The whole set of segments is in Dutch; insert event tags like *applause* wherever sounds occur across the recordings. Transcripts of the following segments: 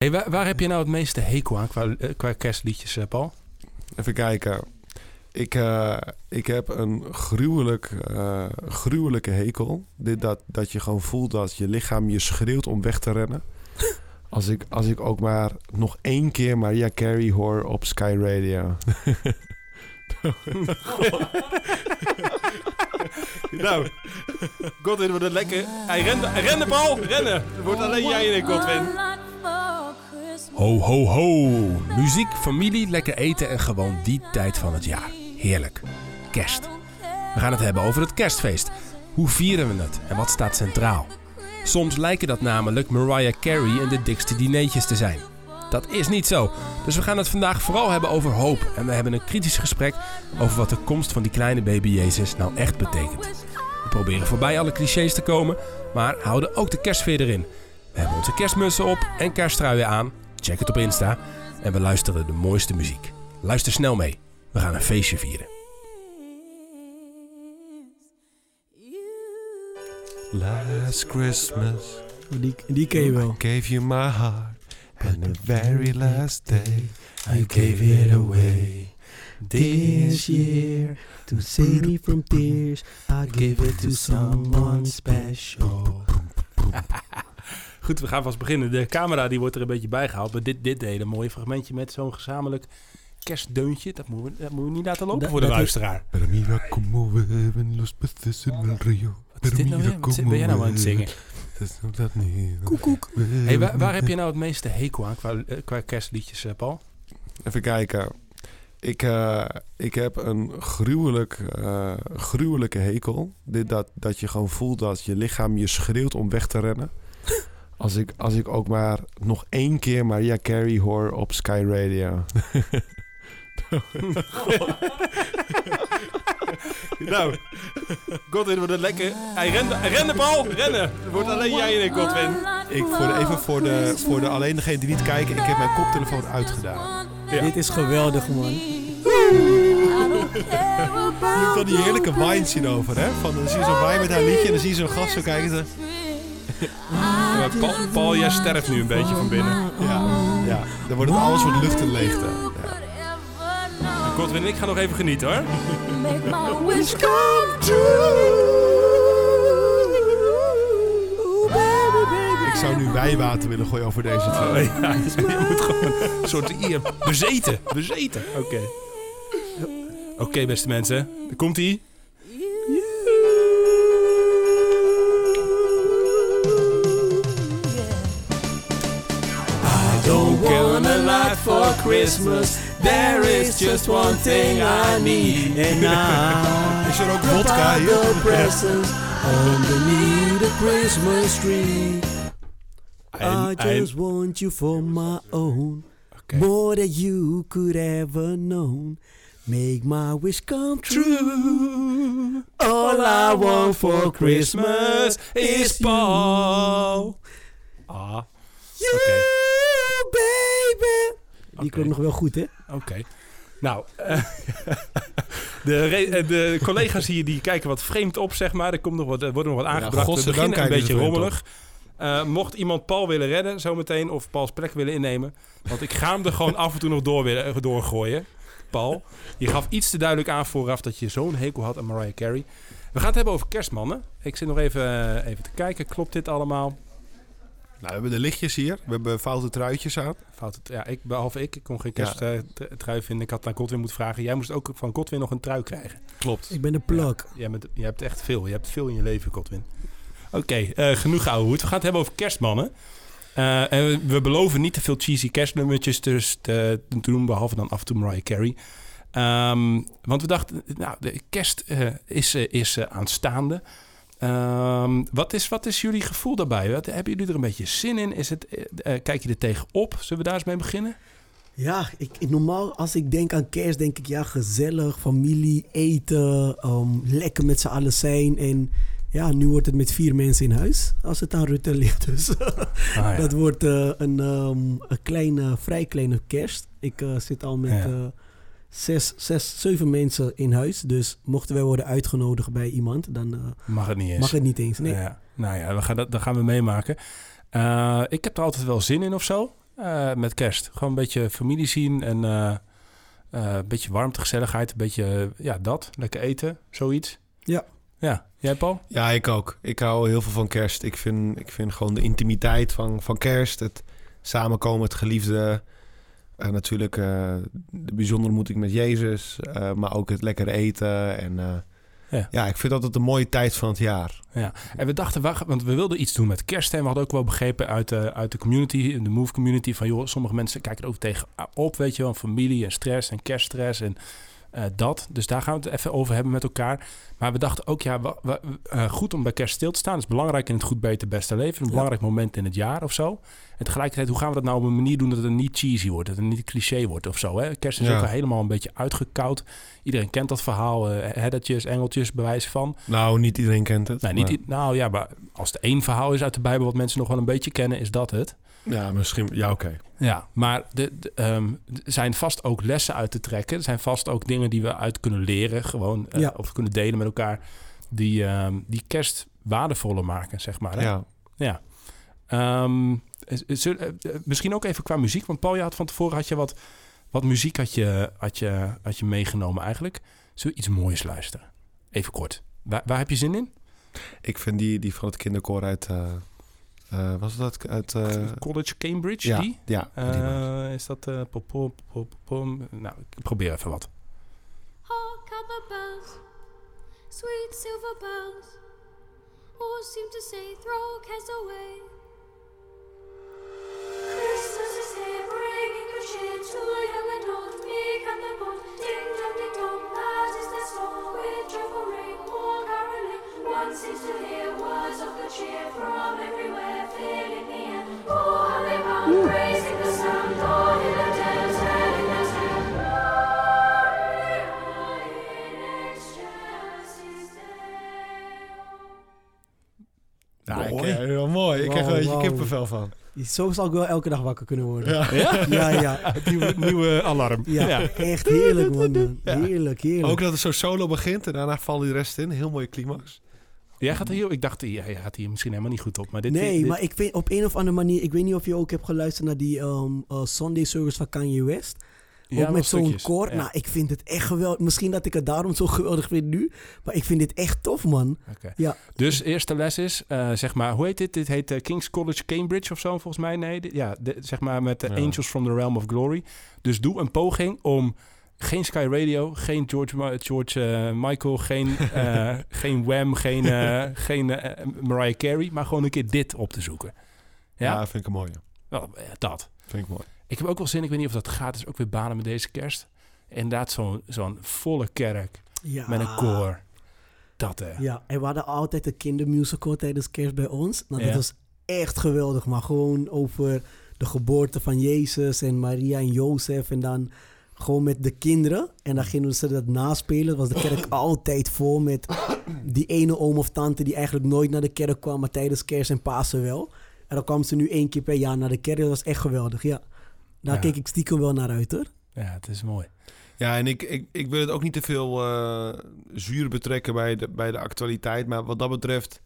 Hey, waar, waar heb je nou het meeste hekel aan qua, eh, qua kerstliedjes, eh, Paul? Even kijken. Ik, eh, ik heb een gruwelijk, eh, gruwelijke hekel. Dit, dat, dat je gewoon voelt dat je lichaam je schreeuwt om weg te rennen. *laughs* Als ik, als ik ook maar nog één keer Maria Carey hoor op Sky Radio. *laughs* nou, Godwin wordt het lekker. Hij rende, rende Paul, rennen. Het wordt alleen jij en ik, Godwin. Ho, ho, ho. Muziek, familie, lekker eten en gewoon die tijd van het jaar. Heerlijk. Kerst. We gaan het hebben over het kerstfeest. Hoe vieren we het en wat staat centraal? Soms lijken dat namelijk Mariah Carey en de dikste dineetjes te zijn. Dat is niet zo. Dus we gaan het vandaag vooral hebben over hoop. En we hebben een kritisch gesprek over wat de komst van die kleine baby Jezus nou echt betekent. We proberen voorbij alle clichés te komen, maar houden ook de kerstfeer erin. We hebben onze kerstmutsen op en kersttruien aan. Check het op Insta. En we luisteren de mooiste muziek. Luister snel mee. We gaan een feestje vieren. Last Christmas Die, die ken je wel. I gave you my heart. And the very last day I gave it away. This year, to save me from tears, I give it to someone special. *laughs* Goed, we gaan vast beginnen. De camera die wordt er een beetje bijgehaald. Maar dit, dit hele mooie fragmentje met zo'n gezamenlijk kerstdeuntje. Dat moeten we, dat moeten we niet laten lopen Dat- voor de luisteraar. Pero mira como beben los peces en el río. Wat is dit nou weer? Wat ben jij nou aan het zingen? Dat niet. Koekoek. Hey, waar, waar heb je nou het meeste hekel aan qua, eh, qua kerstliedjes, eh, Paul? Even kijken. Ik, eh, ik heb een gruwelijk, eh, gruwelijke hekel. Dit, dat, dat je gewoon voelt dat je lichaam je schreeuwt om weg te rennen. Als ik, als ik ook maar nog één keer Maria Carey hoor op Sky Radio. *laughs* nou, Godwin wordt het lekker. Hij rende, hij rende Paul, rennen. Het wordt alleen jij en ik, Godwin. Ik, voor de, even voor de, voor de alleen degene die niet kijken, ik heb mijn koptelefoon uitgedaan. Ja. Dit is geweldig, man. Je hebt dan die heerlijke wines zien over, hè? Van, dan zie je zo'n wine met haar liedje en dan zie je zo'n gast zo kijken. Paul, Paul, jij sterft nu een beetje van binnen. Ja, ja. Dan wordt het alles wordt lucht en leegte. Ja. Godwin en ik gaan nog even genieten, hoor. Make my wish come true. Ik zou nu wijwater willen gooien over deze twee. Oh, ja, je moet gewoon een soort hier, bezeten. Bezeten. Oké. Oké, beste mensen. Daar don't want a lot for Christmas. There is just one thing I need. En I *laughs* Is er ook vodka the presents underneath the Christmas tree. I just want you for my own. More than you could ever know. Make my wish come true. All I want for Christmas is Paul. Ah, You, Die klonk nog wel goed, hè? Oké. Nou, eh, *laughs* de, eh, de collega's hier die kijken wat vreemd op, zeg maar. Er, komt nog wat, er wordt nog wat aangebracht. We godzijdank beginnen een beetje rommelig. Eh, mocht iemand Paul willen redden zometeen of Pauls plek willen innemen. Want ik ga hem er gewoon *laughs* af en toe nog door willen, doorgooien. Paul, je gaf iets te duidelijk aan vooraf dat je zo'n hekel had aan Mariah Carey. We gaan het hebben over kerstmannen. Ik zit nog even, even te kijken. Klopt dit allemaal? Nou, we hebben de lichtjes hier. We hebben foute truitjes aan. Fout het, ja, ik, behalve ik, ik kon geen Ja. kersttrui vinden. Ik had naar Godwin moeten vragen. Jij moest ook van Godwin nog een trui krijgen. Klopt. Ik ben de plug. Jij bent, je hebt echt veel. Je hebt veel in je leven, Godwin. Oké, eh, genoeg ouwe hoed. We gaan het hebben over kerstmannen. Eh, en we, we beloven niet te veel cheesy kerstnummertjes dus te, te doen, behalve dan af en toe Mariah Carey. Ehm, want we dachten, nou, de kerst eh, is, eh, is eh, aanstaande. Ehm, wat, is, wat is jullie gevoel daarbij? Wat, hebben jullie er een beetje zin in? Is het, eh, eh, kijk je er tegenop? Zullen we daar eens mee beginnen? Ja, ik, normaal als ik denk aan kerst, denk ik ja, gezellig, familie, eten, ehm, lekker met z'n allen zijn. En ja, nu wordt het met vier mensen in huis, als het aan Rutte ligt. Dus *laughs* Ah, ja. dat wordt eh, een, ehm, een kleine, vrij kleine kerst. Ik zit al met Ja. Zes, zes, zeven mensen in huis. Dus mochten wij worden uitgenodigd bij iemand, dan eh, Mag het niet eens. mag het niet eens. Nee. Ja, nou ja, we gaan dat, dat gaan we meemaken. Eh, ik heb er altijd wel zin in of zo. Eh, met kerst. Gewoon een beetje familie zien en eh, eh, een beetje warmte, gezelligheid. Een beetje, ja, dat. Lekker eten, zoiets. Ja. Ja, jij Paul? Ja, ik ook. Ik hou heel veel van kerst. Ik vind, ik vind gewoon de intimiteit van, van kerst, het samenkomen, het geliefde. Eh, natuurlijk uh, de bijzondere ontmoeting met Jezus, uh, maar ook het lekkere eten. En uh, ja. ja. ik vind dat het een mooie tijd van het jaar. Ja, en we dachten, want we wilden iets doen met kerst. En we hadden ook wel begrepen uit de, uit de community, de Move community, van joh, sommige mensen kijken er ook tegen op, weet je wel, familie en stress en kerststress en uh, dat. Dus daar gaan we het even over hebben met elkaar. Maar we dachten ook, ja, uh, goed om bij kerst stil te staan. Dat is belangrijk in het goed, beter, beste leven. Een ja. belangrijk moment in het jaar of zo. En tegelijkertijd, hoe gaan we dat nou op een manier doen dat het niet cheesy wordt, dat het niet cliché wordt of zo. Hè? Kerst is ja. ook helemaal een beetje uitgekoud. Iedereen kent dat verhaal, uh, herdertjes, engeltjes, bewijs van. Nou, niet iedereen kent het. Nee, niet, maar... Nou ja, maar als het één verhaal is uit de Bijbel wat mensen nog wel een beetje kennen, is dat het. Ja, misschien. Ja, oké. Okay. Ja, maar de, de, um, er zijn vast ook lessen uit te trekken. Er zijn vast ook dingen die we uit kunnen leren, gewoon uh, ja. of kunnen delen met elkaar, die, um, die kerst waardevoller maken, zeg maar. Hè? Ja. ja. Um, zul, uh, misschien ook even qua muziek, want Paul, je had van tevoren had je wat, wat muziek had je, had, je, had je meegenomen eigenlijk. Zullen we iets moois luisteren? Even kort. Waar, waar heb je zin in? Ik vind die, die van het kinderkoor uit. Uh... Uh, was dat uit... Uh... College Cambridge, ja, die? Ja, uh, Is dat... Uh, pop, pop, pop, nou, ik probeer even wat. Oh, copper bells, sweet silver bells, all seem to say, throw cares away. Christmas is here, bringing good cheer to young and old, meek and the bold. Ding dong, ding dong, that is their song, with joyful ring, all caroling. One seems to hear words of good cheer from everywhere, filling the air. Oh, how they bound, praising the sound, all in the dance, telling their tale. Glory in excelsis. Nou, Mooi. ik, eh, heel mooi. Ik krijg er een beetje wow. kippenvel van. Zo zal ik wel elke dag wakker kunnen worden. Ja. Ja? Ja, ja. *laughs* nieuwe, nieuwe alarm. Ja, echt heerlijk man. Heerlijk, heerlijk. Ook dat het zo solo begint en daarna valt die rest in. Heel mooie climax. Jij gaat hier, ik dacht, jij gaat hier misschien helemaal niet goed op. Maar dit, nee, dit- maar ik vind op een of andere manier... Ik weet niet of je ook hebt geluisterd naar die ehm, eh, Sunday service van Kanye West. ja, ook met zo'n koor. Ja. Nou, ik vind het echt geweldig. Misschien dat ik het daarom zo geweldig vind nu. Maar ik vind dit echt tof, man. Oké. Ja. Dus eerste les is, eh, zeg maar, hoe heet dit? Dit heet eh, King's College Cambridge of zo, volgens mij. Nee, dit- ja, de- zeg maar met de Ja. Angels from the Realm of Glory. Dus doe een poging om geen Sky Radio, geen George, George eh, Michael, geen, eh, *laughs* geen Wham, geen, eh, geen Mariah Carey, maar gewoon een keer dit op te zoeken. Ja, Ja, vind ik een mooie. Wel, dat. Vind ik mooi. Ik heb ook wel zin, ik weet niet of dat gaat, is ook weer banen met deze kerst. Inderdaad, zo'n zo'n volle kerk ja. met een koor. Dat hè. Ja, en we hadden altijd een kindermusical tijdens kerst bij ons. Nou, dat Ja. was echt geweldig. Maar gewoon over de geboorte van Jezus en Maria en Jozef. En dan gewoon met de kinderen. En dan gingen ze dat naspelen. Was de kerk *laughs* altijd vol met die ene oom of tante die eigenlijk nooit naar de kerk kwam. Maar tijdens kerst en Pasen wel. En dan kwam ze nu één keer per jaar naar de kerk. Dat was echt geweldig, ja. Daar Ja. keek ik stiekem wel naar uit hoor. Ja, het is mooi. Ja, en ik, ik, ik wil het ook niet te veel eh, zuur betrekken bij de, bij de actualiteit. Maar wat dat betreft,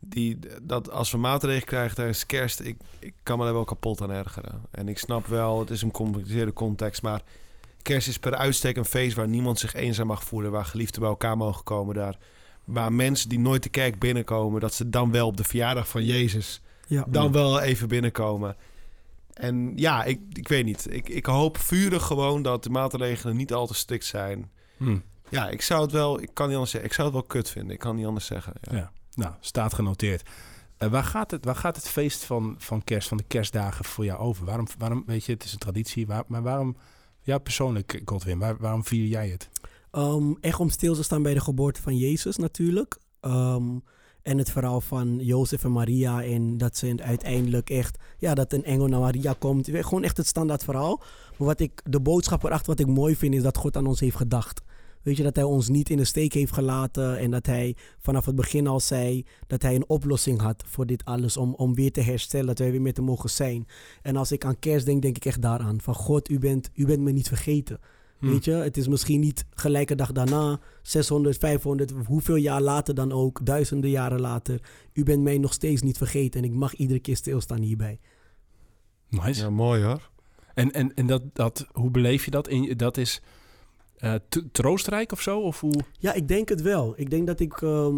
die, dat als we maatregelen krijgen tijdens kerst, ik, ik kan me daar wel kapot aan ergeren. En ik snap wel, het is een compliceerde context, maar kerst is per uitstek een feest waar niemand zich eenzaam mag voelen, waar geliefden bij elkaar mogen komen daar. Waar mensen die nooit de kerk binnenkomen, dat ze dan wel op de verjaardag van Jezus Ja. dan wel even binnenkomen. En ja, ik, ik weet niet. Ik, ik hoop vurig gewoon dat de maatregelen niet al te strikt zijn. Hm. Ja, ik zou het wel, ik kan niet anders zeggen. Ik zou het wel kut vinden. Ik kan niet anders zeggen. Ja. Ja, nou, staat genoteerd. Eh, waar, gaat het, waar gaat het feest van, van kerst, van de kerstdagen voor jou over? Waarom, waarom weet je, het is een traditie, waar, maar waarom, ja persoonlijk, Godwin, waar, waarom vier jij het? Ehm, echt om stil te staan bij de geboorte van Jezus natuurlijk. Ehm, en het verhaal van Jozef en Maria. En dat ze uiteindelijk echt... Ja, dat een engel naar Maria komt. Gewoon echt het standaard verhaal. Maar wat ik, de boodschap erachter wat ik mooi vind... is dat God aan ons heeft gedacht. Weet je, dat hij ons niet in de steek heeft gelaten. En dat hij vanaf het begin al zei... dat hij een oplossing had voor dit alles. Om, om weer te herstellen. Dat wij weer met hem mogen zijn. En als ik aan kerst denk, denk ik echt daaraan. Van God, u bent, u bent me niet vergeten. Hm. Weet je, het is misschien niet gelijke dag daarna, 600, 500, hoeveel jaar later dan ook, duizenden jaren later. U bent mij nog steeds niet vergeten en ik mag iedere keer stilstaan hierbij. Nice. Ja, mooi hoor. En, en, en dat, dat, hoe beleef je dat? In, dat is eh, troostrijk of zo? Of hoe? Ja, ik denk het wel. Ik denk dat ik ehm,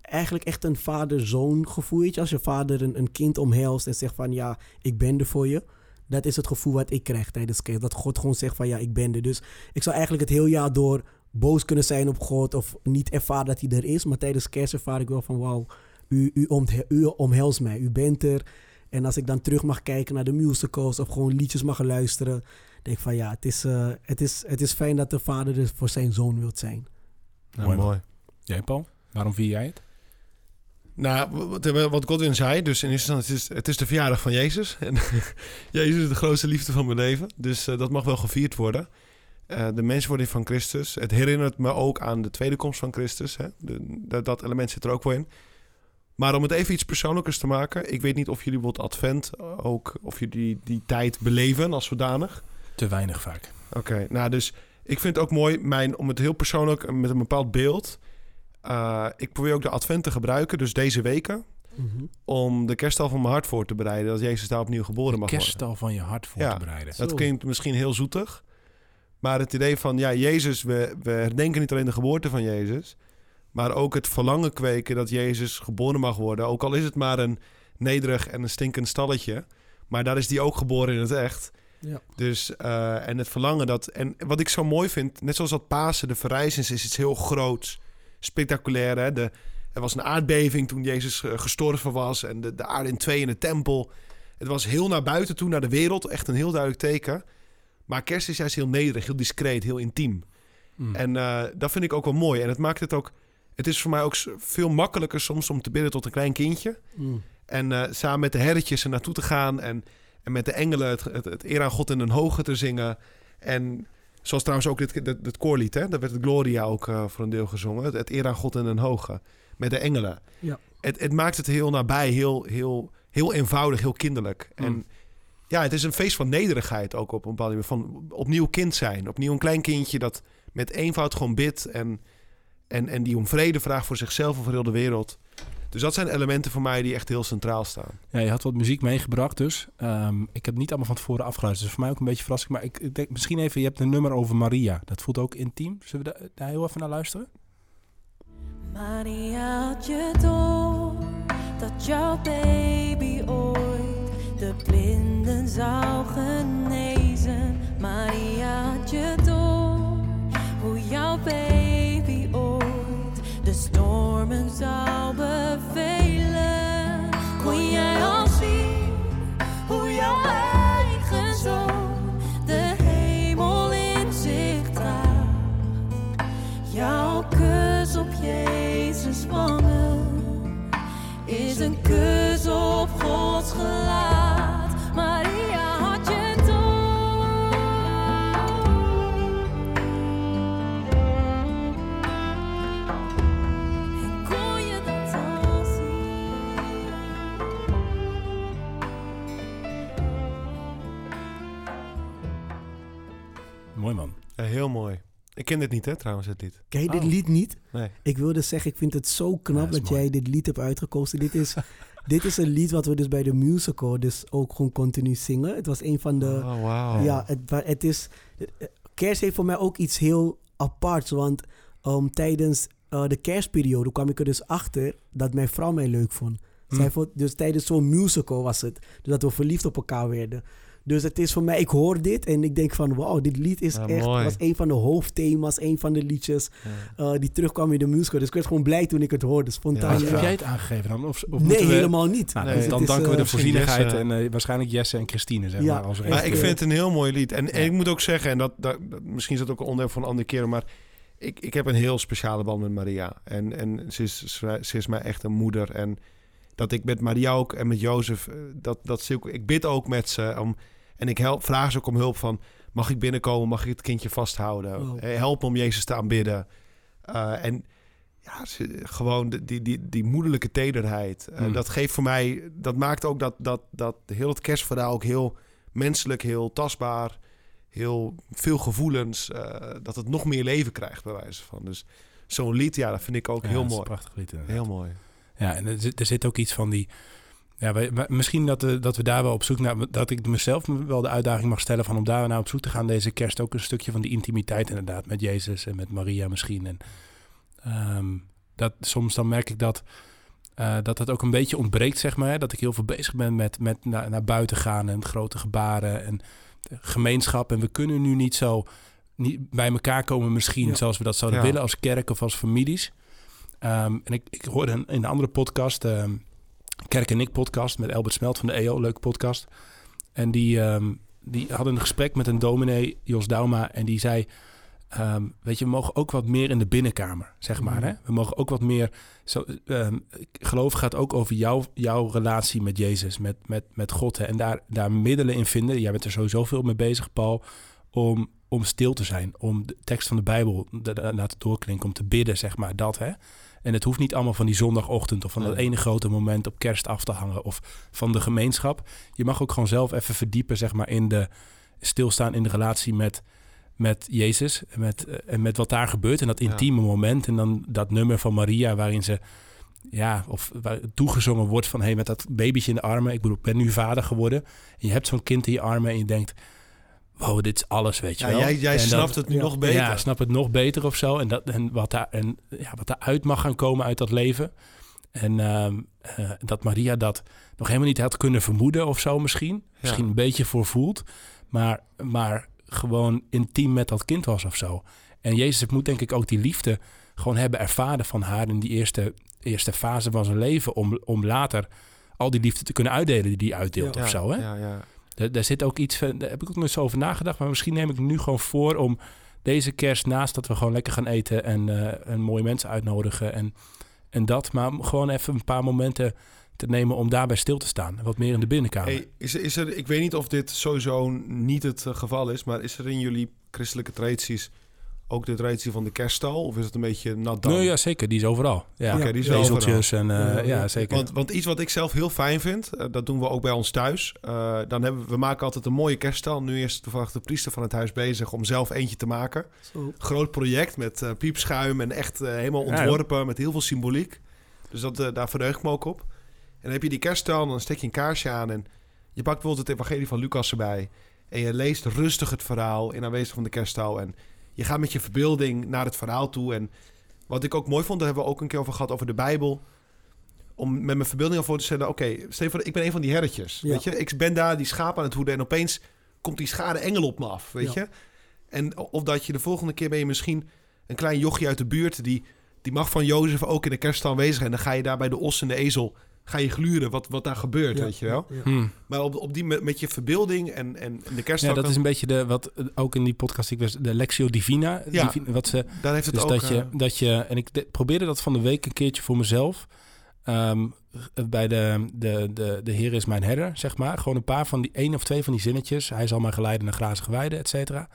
eigenlijk echt een vader-zoon gevoel... Als je vader een, kind omhelst en zegt van... ja, ik ben er voor je. Dat is het gevoel wat ik krijg tijdens kerst. Dat God gewoon zegt van ja, ik ben er. Dus ik zou eigenlijk het hele jaar door boos kunnen zijn op God... of niet ervaren dat hij er is. Maar tijdens kerst ervaar ik wel van wauw, u, u omhelst mij. U bent er. En als ik dan terug mag kijken naar de musicals... of gewoon liedjes mag luisteren... denk ik van ja, het is, eh, het is, het is fijn dat de vader er voor zijn zoon wilt zijn. Ja, Mooi, mooi. Jij, Paul? Waarom vier jij het? Nou, wat, wat Godwin zei, dus in eerste instantie, het is, het is de verjaardag van Jezus. En *laughs* Jezus is de grootste liefde van mijn leven. Dus eh, dat mag wel gevierd worden. Eh, de menswording van Christus. Het herinnert me ook aan de tweede komst van Christus. Hè? De- dat, dat element zit er ook wel in. Maar om het even iets persoonlijkers te maken. Ik weet niet of jullie bijvoorbeeld Advent ook, of jullie die, die tijd beleven als zodanig. Te weinig vaak. Oké, nou dus ik vind het ook mooi, mijn, om het heel persoonlijk eh, met een bepaald beeld. eh, ik probeer ook de Advent te gebruiken, dus deze weken Mhm. om de kerststal van mijn hart voor te bereiden. Dat Jezus daar opnieuw geboren mag worden. Kerststal van je hart voor Ja. te bereiden. Dat Zo. klinkt misschien heel zoetig. Maar het idee van, ja, Jezus, we, we herdenken niet alleen de geboorte van Jezus. Maar ook het verlangen kweken dat Jezus geboren mag worden. Ook al is het maar een nederig en een stinkend stalletje. Maar daar is die ook geboren in het echt. Ja. Dus, eh, en het verlangen dat... En wat ik zo mooi vind, net zoals dat Pasen, de verrijzenis is iets heel groots. Spectaculair, hè. De, er was een aardbeving toen Jezus eh, gestorven was. En de, de aarde in twee in de tempel. Het was heel naar buiten toe, naar de wereld. Echt een heel duidelijk teken. Maar kerst is juist heel nederig, heel discreet, heel intiem. Mm. En eh, dat vind ik ook wel mooi. En het maakt het ook... Het is voor mij ook veel makkelijker soms om te bidden tot een klein kindje. Mm. En eh, samen met de herretjes er naartoe te gaan. En, en met de engelen het, het, het eer aan God in een hoge te zingen. En zoals trouwens ook dit, dit, dit koorlied, hè? Daar werd het Gloria ook eh, voor een deel gezongen. Het, het eer aan God in een hoge. Met de engelen. Ja. Het, het maakt het heel nabij, heel, heel, heel eenvoudig, heel kinderlijk. Mm. En ja, het is een feest van nederigheid ook op een bepaalde manier. Van opnieuw kind zijn. Opnieuw een klein kindje dat met eenvoud gewoon bidt. En, en, en die om vrede vraagt voor zichzelf en voor heel de wereld. Dus dat zijn elementen voor mij die echt heel centraal staan. Ja, je had wat muziek meegebracht dus. Ehm, ik heb het niet allemaal van tevoren afgeluisterd. Dus voor mij ook een beetje verrassing. Maar ik, ik denk misschien even, je hebt een nummer over Maria. Dat voelt ook intiem. Zullen we daar, daar heel even naar luisteren? Maria had je door dat jouw baby ooit de blinden zou genezen. Maria had je door hoe jouw baby stormen zou bevelen. Kon jij al zien hoe jouw eigen zoon de hemel in zich draagt? Jouw kus op Jezus wangen is een kus op Gods gelaat. Maria Ja, heel mooi. Ik ken dit niet, hè, trouwens, het lied. Ken je dit Oh. lied niet? Nee. Ik wilde zeggen, ik vind het zo Ja, knap dat jij dit lied hebt uitgekozen. Dit is, *laughs* dit is een lied wat we dus bij de musical dus ook gewoon continu zingen. Het was een van de... Oh, wauw. Ja, het, het is... Kerst heeft voor mij ook iets heel aparts. Want um, tijdens eh, de kerstperiode kwam ik er dus achter dat mijn vrouw mij leuk vond. Zij Hm. vond dus tijdens zo'n musical was het. Dus dat we verliefd op elkaar werden. Dus het is voor mij, ik hoor dit en ik denk van wauw, dit lied is Ja, echt, mooi. was een van de hoofdthema's, een van de liedjes Ja. eh, die terugkwam in de musical. Dus ik werd gewoon blij toen ik het hoorde, spontaan. Ja, Heb jij het aangegeven dan? Of, of nee, moeten we... helemaal niet. Nou, Nee, Dus dan danken we de eh, voorzienigheid Jesse. en eh, waarschijnlijk Jesse en Christine, zeg Ja. maar. Als Maar Maar ik eh, vind het een heel mooi lied. En, en ik moet ook zeggen, en dat, dat, dat- misschien is dat ook een onderwerp voor een andere keer, maar ik, ik heb een heel speciale band met Maria. En, en ze, is, ze is mij echt een moeder. En dat ik met Maria ook en met Jozef, eh, dat, dat zie ik, ik bid ook met ze. Om, en ik help, vraag ze ook om hulp van, mag ik binnenkomen, mag ik het kindje vasthouden? Wow. Eh, Help me om Jezus te aanbidden. Eh, en ja, ze- gewoon die, die, die moederlijke tederheid. eh, Mm. Dat geeft voor mij, dat maakt ook dat, dat, dat heel het kerstverhaal ook heel menselijk, heel tastbaar, heel veel gevoelens, eh, dat het nog meer leven krijgt bij wijze van. Dus zo'n lied, ja, dat vind ik ook Ja, heel mooi. prachtig lied. inderdaad. Heel mooi. Ja, en er zit, er zit ook iets van die, Ja, wij- wij- misschien dat, eh, dat we daar wel op zoek naar... dat ik mezelf wel de uitdaging mag stellen... van om daar nou op zoek te gaan deze kerst... ook een stukje van die intimiteit inderdaad... met Jezus en met Maria misschien. En, ehm, dat, soms dan merk ik dat... eh, dat het ook een beetje ontbreekt, zeg maar. Dat ik heel veel bezig ben met, met naar, naar buiten gaan... en grote gebaren en de gemeenschap. En we kunnen nu niet zo niet bij elkaar komen misschien... Ja. zoals we dat zouden Ja. willen als kerk of als families. Ehm, en ik, ik hoorde in een andere podcast... ehm, Kerk en ik podcast met Albert Smelt van de EO, leuke podcast. En die, ehm, die hadden een gesprek met een dominee, Jos Dauma, en die zei... ehm, weet je, we mogen ook wat meer in de binnenkamer, zeg maar. Mhm. Hè? We mogen ook wat meer... Zo, ehm, geloof gaat ook over jouw, jouw relatie met Jezus, met, met, met God. Hè? En daar, daar middelen in vinden. Jij bent er sowieso veel mee bezig, Paul, om, om stil te zijn. Om de tekst van de Bijbel te te laten doorklinken, om te bidden, zeg maar, dat. Hè? En het hoeft niet allemaal van die zondagochtend of van dat ene grote moment op kerst af te hangen of van de gemeenschap. Je mag ook gewoon zelf even verdiepen, zeg maar, in de stilstaan in de relatie met, met Jezus en met, eh, en met wat daar gebeurt en dat Ja. intieme moment. En dan dat nummer van Maria waarin ze, ja, of waar toegezongen wordt van, hé, hey, met dat babytje in de armen. Ik bedoel, ik ben nu vader geworden. En je hebt zo'n kind in je armen en je denkt, wow, dit is alles, weet je Ja, wel. jij jij En dan- snapt het nu ja. nog beter. ja, snap het nog beter of zo. En, dat, en, wat, daar, en ja, wat daaruit mag gaan komen uit dat leven. En ehm, eh, dat Maria dat nog helemaal niet had kunnen vermoeden of zo misschien. Misschien een beetje voor voelt. Maar, maar gewoon intiem met dat kind was of zo. En Jezus moet denk ik ook die liefde gewoon hebben ervaren van haar in die eerste, eerste fase van zijn leven. Om, om later al die liefde te kunnen uitdelen die hij uitdeelt Ja. of zo. Hè? Ja, ja. Daar, zit ook iets van, daar heb ik ook nooit zo over nagedacht. Maar misschien neem ik nu gewoon voor om deze kerst, naast dat we gewoon lekker gaan eten en, en mooie mensen uitnodigen en, en dat, maar gewoon even een paar momenten te nemen om daarbij stil te staan. Wat meer in de binnenkamer. Hey, is, is er, ik weet niet of dit sowieso niet het eh, geval is, maar is er in jullie christelijke tradities ook de traditie van de kerststal? Of is het een beetje nat dan? nee, ja, zeker. Die is overal. Ja, die is Ezeltjes en eh, Ja, ja, ja. zeker. Want, want iets wat ik zelf heel fijn vind, eh, dat doen we ook bij ons thuis. Eh, dan hebben we, we maken altijd een mooie kerststal. Nu is toevallig de priester van het huis bezig om zelf eentje te maken. Zo. Groot project met piepschuim en echt helemaal Ja, ontworpen met heel veel symboliek. Dus dat, daar verheug ik me ook op. En dan heb je die kerststal dan steek je een kaarsje aan en je pakt bijvoorbeeld het evangelie van Lucas erbij. En je leest rustig het verhaal in aanwezig van de kerststal. En je gaat met je verbeelding naar het verhaal toe. En wat ik ook mooi vond, daar hebben we ook een keer over gehad over de Bijbel. Om met mijn verbeelding al voor te stellen, oké, je voor, ik ben een van die herretjes. Ja. Weet je, ik ben daar die schaap aan het hoeden en opeens komt die schade engel op me af, weet Ja. je. En of dat je de volgende keer ben je misschien een klein jochie uit de buurt die, die mag van Jozef ook in de kerststal aanwezig zijn. En dan ga je daar bij de os en de ezel ga je gluren wat, wat daar gebeurt, Ja, weet je wel. ja, ja. Hmm. Maar op, op die, met, met je verbeelding en, en de kerststal, Ja, dat is een beetje de, wat ook in die podcast, ik was de Lexio Divina. Ja. Divina wat ze, daar heeft het Dus ook... dat, je, eh, dat je, en ik de- probeerde dat van de week een keertje voor mezelf. Ehm, bij de, de, de, de Heer is mijn herder, zeg maar. Gewoon een paar van die, één of twee van die zinnetjes. Hij zal mij geleiden naar grazige weiden, et cetera.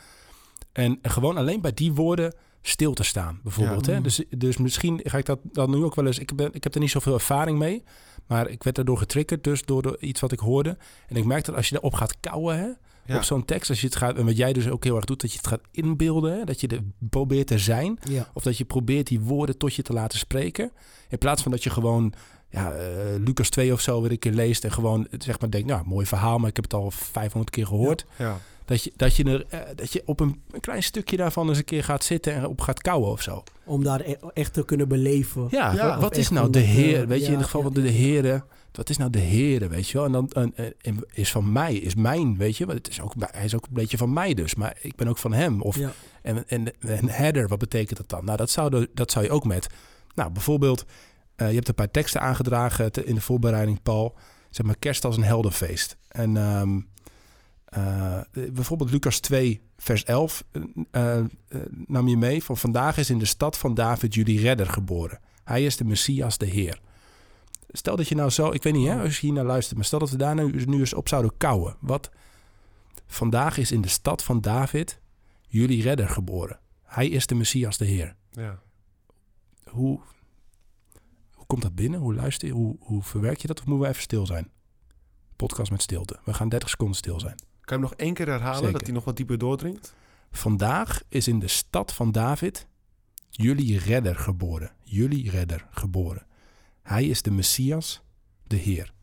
En, gewoon alleen bij die woorden stil te staan, bijvoorbeeld. Ja. Hè? Dus, dus misschien ga ik dat dan nu ook wel eens... Ik, ben, ik heb er niet zoveel ervaring mee. Maar ik werd daardoor getriggerd, dus door de, iets wat ik hoorde. En ik merk dat als je erop gaat kouwen, hè, Ja. op zo'n tekst... Als je het gaat, en wat jij dus ook heel erg doet, dat je het gaat inbeelden. Hè, dat je er probeert te zijn. Ja. Of dat je probeert die woorden tot je te laten spreken. In plaats van dat je gewoon ja, eh, Lucas 2 of zo weer een keer leest. En gewoon zeg maar denkt, nou, mooi verhaal, maar ik heb het al 500 keer gehoord. ja. Dat, je, dat, je er, eh, dat je op een, een klein stukje daarvan eens een keer gaat zitten en op gaat kouwen of zo. Om daar e- echt te kunnen beleven. Ja, Ja, wat, wat is nou de eh, Heer? Weet je, in het geval ja, van de, de Heere. Wat is nou de Heere, weet je wel? En dan en, en is van mij, is mijn, weet je. Want het is ook, hij is ook een beetje van mij dus. Maar ik ben ook van hem. Of Ja. en, en, en header, wat betekent dat dan? Nou, dat zou, de- dat zou je ook met... Nou, bijvoorbeeld, eh, je hebt een paar teksten aangedragen te- in de voorbereiding, Paul. Zeg maar, kerst als een heldenfeest. En ehm, eh, bijvoorbeeld Lucas 2, vers 11 eh, eh, eh, nam je mee. Van vandaag is in de stad van David jullie redder geboren. Hij is de Messias, de Heer. Stel dat je nou zo, ik weet niet hè, als je hier naar luistert, maar stel dat we daar nu, nu eens op zouden kouwen. Wat? Vandaag is in de stad van David jullie redder geboren. Hij is de Messias, de Heer. Ja. Hoe, hoe komt dat binnen? Hoe luister je? Hoe, hoe verwerk je dat? Of moeten we even stil zijn? Podcast met stilte. We gaan 30 seconden stil zijn. Kan je hem nog één keer herhalen, Zeker. dat hij nog wat dieper doordringt? Vandaag is in de stad van David jullie redder geboren. Jullie redder geboren. Hij is de Messias, de Heer.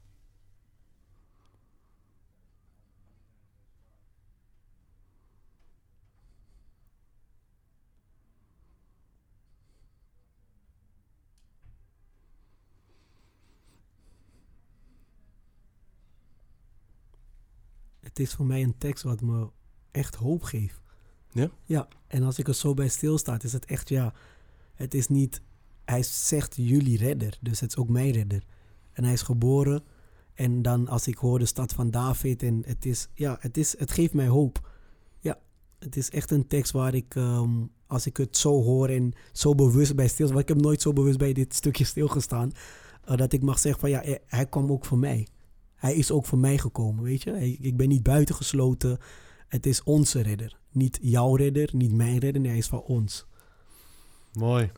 Het is voor mij een tekst wat me echt hoop geeft. Ja? Ja, en als ik er zo bij stilsta, is het echt, ja, het is niet, hij zegt jullie redder, dus het is ook mijn redder. En hij is geboren en dan als ik hoor de stad van David en het is, ja, het is, het geeft mij hoop. Ja, het is echt een tekst waar ik, ehm, als ik het zo hoor en zo bewust bij stilsta, want ik heb nooit zo bewust bij dit stukje stilgestaan, eh, dat ik mag zeggen van ja, hij, hij kwam ook voor mij. Hij is ook voor mij gekomen, weet je. Hij- ik ben niet buitengesloten. Het is onze redder. Niet jouw redder, niet mijn redder. Nee, hij is van ons. Mooi.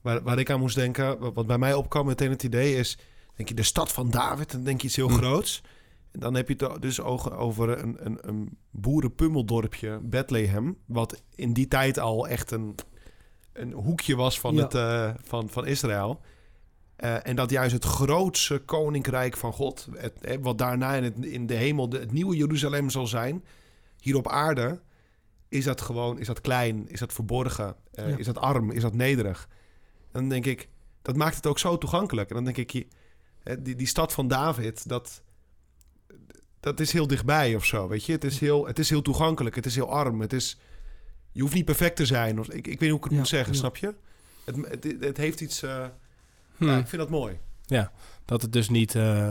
Waar, waar ik aan moest denken, wat, bij mij opkwam meteen het idee is... denk je de stad van David, dan denk je iets heel Hm. groots. En dan heb je het dus ogen over een, een, een boerenpummeldorpje, Bethlehem... wat in die tijd al echt een, een hoekje was van, Ja. het, eh, van, van Israël. Eh, en dat juist het grootste koninkrijk van God... Het, wat daarna in, het, in de hemel de, het nieuwe Jeruzalem zal zijn... hier op aarde is dat gewoon, is dat klein, is dat verborgen, eh, Ja. is dat arm, is dat nederig. En dan denk ik, dat maakt het ook zo toegankelijk. En dan denk ik, hè, die, die stad van David, dat, dat is heel dichtbij of zo, weet je. Het is heel, het is heel toegankelijk, het is heel arm, het is... Je hoeft niet perfect te zijn. Of, ik, ik weet niet hoe ik het Ja, moet zeggen, ja. snap je? Het, het, het heeft iets... eh, Hm. ja, ik vind dat mooi. Dat het dus niet... eh,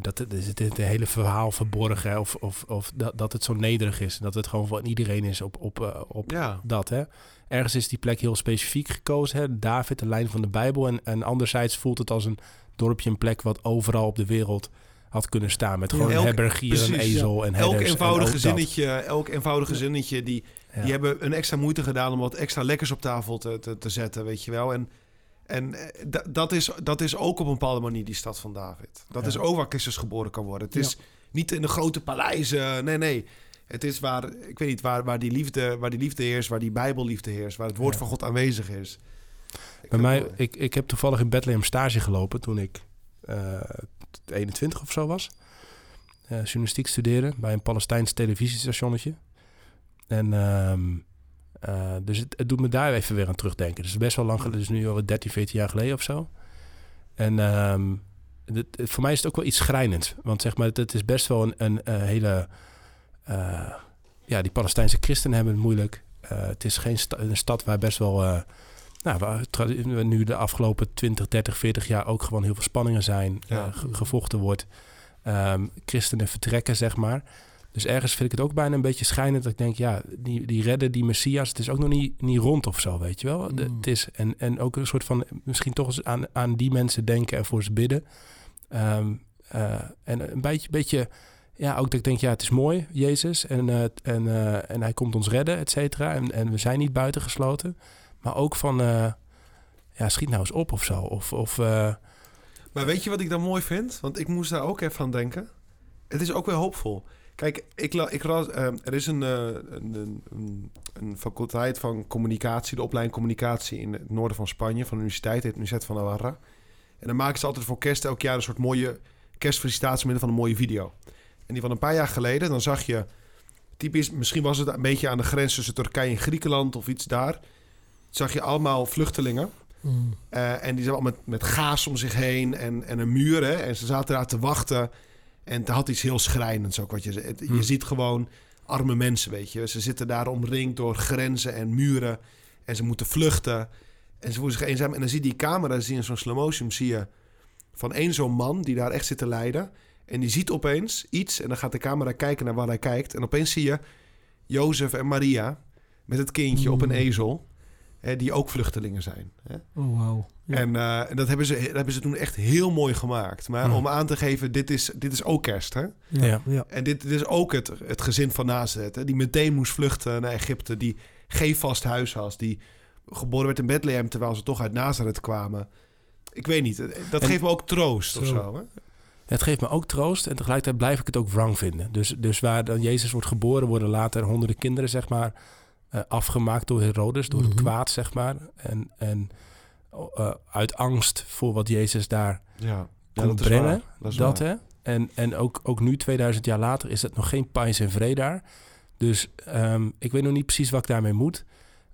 dat het, het, het hele verhaal verborgen of, of, of dat, dat het zo nederig is. Dat het gewoon van iedereen is op, op, eh, op Ja, dat. Hè. Ergens is die plek heel specifiek gekozen. Hè. David, de lijn van de Bijbel. En, en anderzijds voelt het als een dorpje, een plek wat overal op de wereld had kunnen staan. Met Ja. gewoon Elk- herbergier, een precies, ezel en elk herders en gezinnetje, elk eenvoudig gezinnetje die, Ja. Die hebben een extra moeite gedaan om wat extra lekkers op tafel te, te, te zetten, weet je wel. En, en eh, da- dat, is, dat is ook op een bepaalde manier die stad van David. Dat Ja. is ook waar Christus geboren kan worden. Het Ja. is niet in de grote paleizen, nee, nee. Het is waar, ik weet niet, waar, waar, die, liefde, waar die liefde heerst, waar die bijbelliefde heerst, waar het woord Ja. van God aanwezig is. Ik Bij mij, ik, ik heb toevallig in Bethlehem stage gelopen toen ik eh 21 of zo was. Eh, journalistiek studeren bij een Palestijns televisiestationnetje. En ehm, eh, dus het, het doet me daar even weer aan terugdenken. Dus het is best wel lang geleden, dus nu al 13, 14 jaar geleden of zo. En ehm, voor mij is het ook wel iets schrijnends. Want zeg maar, het, is best wel een, een, eh, hele... eh, ja, die Palestijnse christenen hebben het moeilijk. Het is geen sta- een stad waar best wel... nou, waar nu de afgelopen 20, 30, 40 jaar ook gewoon heel veel spanningen zijn. Ja. gevochten wordt. Ehm, christenen vertrekken, zeg maar. Dus ergens vind ik het ook bijna een beetje schijnend dat ik denk, ja, die, die redden, die Messias, het is ook nog niet, niet rond of zo, weet je wel. De- Mm. het is, en, en ook een soort van, misschien toch eens aan, aan die mensen denken en voor ze bidden. Eh, en een beetje, beetje, ja, ook dat ik denk, ja, het is mooi, Jezus, en, eh, en, eh, en hij komt ons redden, et cetera. En, en we zijn niet buitengesloten. Maar ook van, ja, schiet nou eens op of zo. Of, of Maar weet je wat ik dan mooi vind? Want ik moest daar ook even aan denken. Het is ook weer hoopvol. Kijk, ik, ik las, eh, er is een, eh, een, een, een, een faculteit van communicatie, de opleiding communicatie in het noorden van Spanje, van de universiteit, heet Universiteit van Navarra. En dan maken ze altijd voor kerst elk jaar een soort mooie kerstfelicitatie middel van een mooie video. En die van een paar jaar geleden, dan zag je, typisch, misschien was het een beetje aan de grens tussen Turkije en Griekenland of iets daar, zag je allemaal vluchtelingen. Mm. Eh, en die zijn allemaal met, met gaas om zich heen en, en een muur. Hè? En ze zaten daar te wachten. En het had iets heel schrijnends ook. Wat je, het- je Hm. ziet gewoon arme mensen, weet je. Ze zitten daar omringd door grenzen en muren. En ze moeten vluchten. En ze voelen zich eenzaam. En dan zie je die camera, zie je in zo'n slow motion, zie je van één zo'n man die daar echt zit te lijden. En die ziet opeens iets. En dan gaat de camera kijken naar waar hij kijkt. En opeens zie je Jozef en Maria met het kindje op een Mm. ezel. Hè, die ook vluchtelingen zijn. Hè? Oh, wauw. Ja. En eh, dat, hebben ze, dat hebben ze toen echt heel mooi gemaakt. Maar om aan te geven, dit is, dit is ook kerst. Hè? ja. Ja. ja. En dit, dit is ook het, het gezin van Nazareth. Hè? Die meteen moest vluchten naar Egypte. Die geen vast huis had. Die geboren werd in Bethlehem terwijl ze toch uit Nazareth kwamen. Ik weet niet. Dat En- geeft me ook troost of Zo. zo. Hè? Het geeft me ook troost en tegelijkertijd blijf ik het ook wrang vinden. Dus, dus waar dan Jezus wordt geboren, worden later honderden kinderen, zeg maar, eh, afgemaakt door Herodes, door het Mhm. kwaad, zeg maar. En, en eh, uit angst voor wat Jezus daar Ja, kon dat brengen. Dat dat, hè? En, en ook, ook nu, 2000 jaar later, is het nog geen pijs en vrede daar. Dus ehm, ik weet nog niet precies wat ik daarmee moet.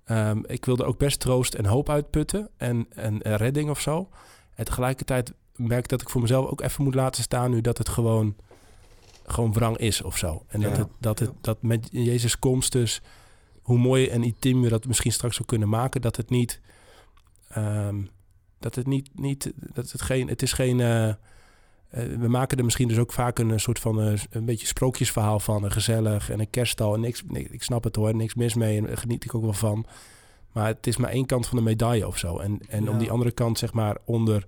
Ehm, ik wilde ook best troost en hoop uitputten en, en, en redding of zo. En tegelijkertijd merk ik dat ik voor mezelf ook even moet laten staan nu dat het gewoon gewoon wrang is of zo. En dat, het, dat, het, dat met Jezus komst dus, hoe mooi en intiem we dat misschien straks ook kunnen maken, dat het niet, ehm, dat het niet, niet dat het geen, het is geen, eh, eh, we maken er misschien dus ook vaak een, soort van eh, een beetje sprookjesverhaal van, een gezellig en een kerststal en niks, nee, ik snap het hoor, niks mis mee en daar geniet ik ook wel van. Maar het is maar één kant van de medaille of zo. En, en om die andere kant, zeg maar, onder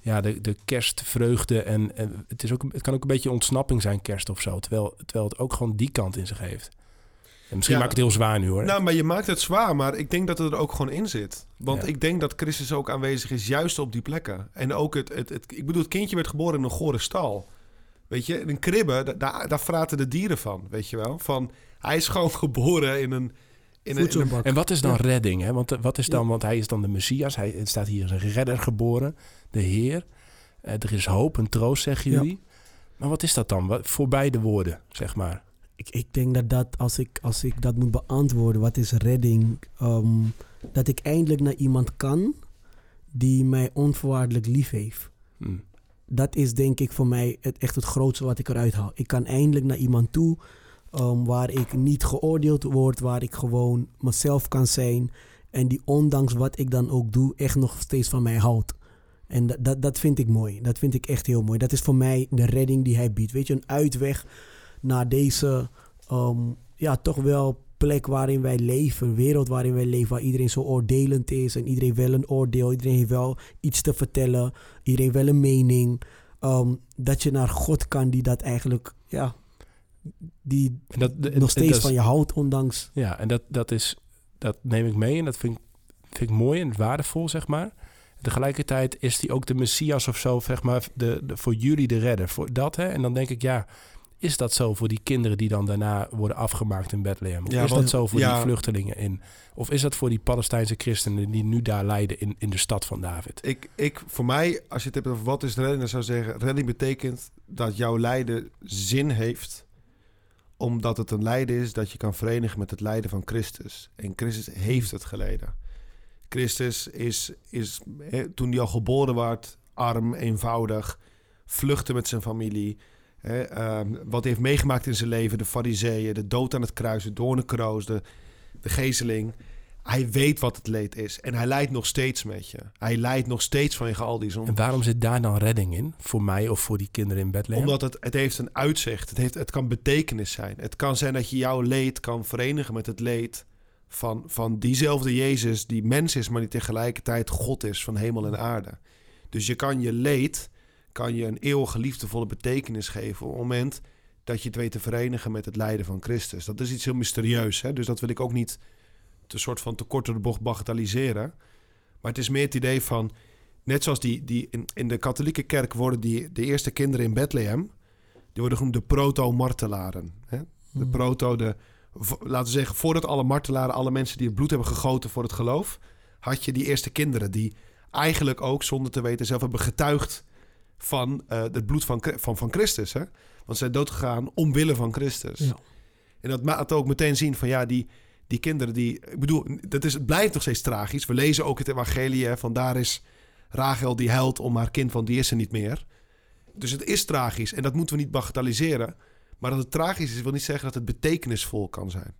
ja, de, de kerstvreugde. En, en het, is ook, het kan ook een beetje ontsnapping zijn, kerst of zo. Terwijl, terwijl het ook gewoon die kant in zich heeft. En misschien Ja. maak ik het heel zwaar nu hoor. Nou, maar je maakt het zwaar, maar ik denk dat het er ook gewoon in zit. Want Ja. ik denk dat Christus ook aanwezig is, juist op die plekken. En ook het, het, het ik bedoel, het kindje werd geboren in een gore stal. Weet je, in een kribbe, da- daar, daar fraten de dieren van, weet je wel. Van, hij is gewoon *laughs* geboren in een... In een, in een Voedselbak. en wat is dan Ja. redding? Hè? Want eh, wat is dan, Ja. want hij is dan de Messias. Hij het staat hier als een redder geboren, de Heer. Eh, er is hoop, een troost, zeggen Ja. jullie. Maar wat is dat dan? Wat, voorbij de woorden, zeg maar. Ik, ik denk dat, dat als, ik, als ik dat moet beantwoorden, wat is redding? Ehm, dat ik eindelijk naar iemand kan die mij onvoorwaardelijk lief heeft. Hm. Dat is denk ik voor mij het, echt het grootste wat ik eruit haal. Ik kan eindelijk naar iemand toe ehm, waar ik niet geoordeeld word, waar ik gewoon mezelf kan zijn. En die ondanks wat ik dan ook doe, echt nog steeds van mij houdt. En dat, dat, dat vind ik mooi. Dat vind ik echt heel mooi. Dat is voor mij de redding die hij biedt. Weet je, een uitweg naar deze, ehm, ja, toch wel plek waarin wij leven. Wereld waarin wij leven, waar iedereen zo oordelend is. En iedereen wel een oordeel. Iedereen heeft wel iets te vertellen. Iedereen wel een mening. Ehm, dat je naar God kan die dat eigenlijk, ja, die En dat, nog steeds dat is- van je houdt, ondanks... Ja, en dat, dat, is, dat neem ik mee en dat vind ik, vind ik mooi en waardevol, zeg maar. Tegelijkertijd is die ook de Messias of zo, zeg maar, de, de- voor jullie de redder. Voor dat, hè? En dan denk ik, ja, is dat zo voor die kinderen die dan daarna worden afgemaakt in Bethlehem? Of Ja, is want- dat zo voor ja. die vluchtelingen in? Of is dat voor die Palestijnse christenen die nu daar lijden in, in de stad van David? Ik, ik, voor mij, als je het hebt over wat is redding, dan zou ik zeggen... redding betekent dat jouw lijden zin heeft... omdat het een lijden is dat je kan verenigen met het lijden van Christus. En Christus heeft het geleden. Christus is, is toen hij al geboren werd, arm, eenvoudig... vluchtte met zijn familie... Hè, ehm, wat hij heeft meegemaakt in zijn leven, de fariseeën... de dood aan het kruis, de doornenkroos, de, de gezeling... Hij weet wat het leed is. En hij lijdt nog steeds met je. Hij lijdt nog steeds vanwege al die zonde. En waarom zit daar dan redding in? Voor mij of voor die kinderen in Bethlehem? Omdat het, het heeft een uitzicht. Het, heeft, het kan betekenis zijn. Het kan zijn dat je jouw leed kan verenigen met het leed van, van diezelfde Jezus die mens is, maar die tegelijkertijd God is van hemel en aarde. Dus je kan je leed, kan je een eeuwige liefdevolle betekenis geven op het moment dat je het weet te verenigen met het lijden van Christus. Dat is iets heel mysterieus. Hè? Dus dat wil ik ook niet te soort van te kort door de bocht bagatelliseren. Maar het is meer het idee van, net zoals die, die in, in de katholieke kerk worden die de eerste kinderen in Bethlehem, die worden genoemd de proto-martelaren. Hè? De Hmm. proto, de, laten we zeggen, voordat alle martelaren, alle mensen die het bloed hebben gegoten voor het geloof, had je die eerste kinderen die eigenlijk ook, zonder te weten, zelf hebben getuigd van eh, het bloed van, van, van Christus. Hè? Want ze zijn doodgegaan omwille van Christus. Ja. En dat maakt ook meteen zien van ja, die, die kinderen die... Ik bedoel, dat is, het blijft nog steeds tragisch. We lezen ook het evangelie, hè, van daar is Rachel die huilt om haar kind, want die is er niet meer. Dus het is tragisch en dat moeten we niet bagatelliseren. Maar dat het tragisch is, wil niet zeggen dat het betekenisvol kan zijn.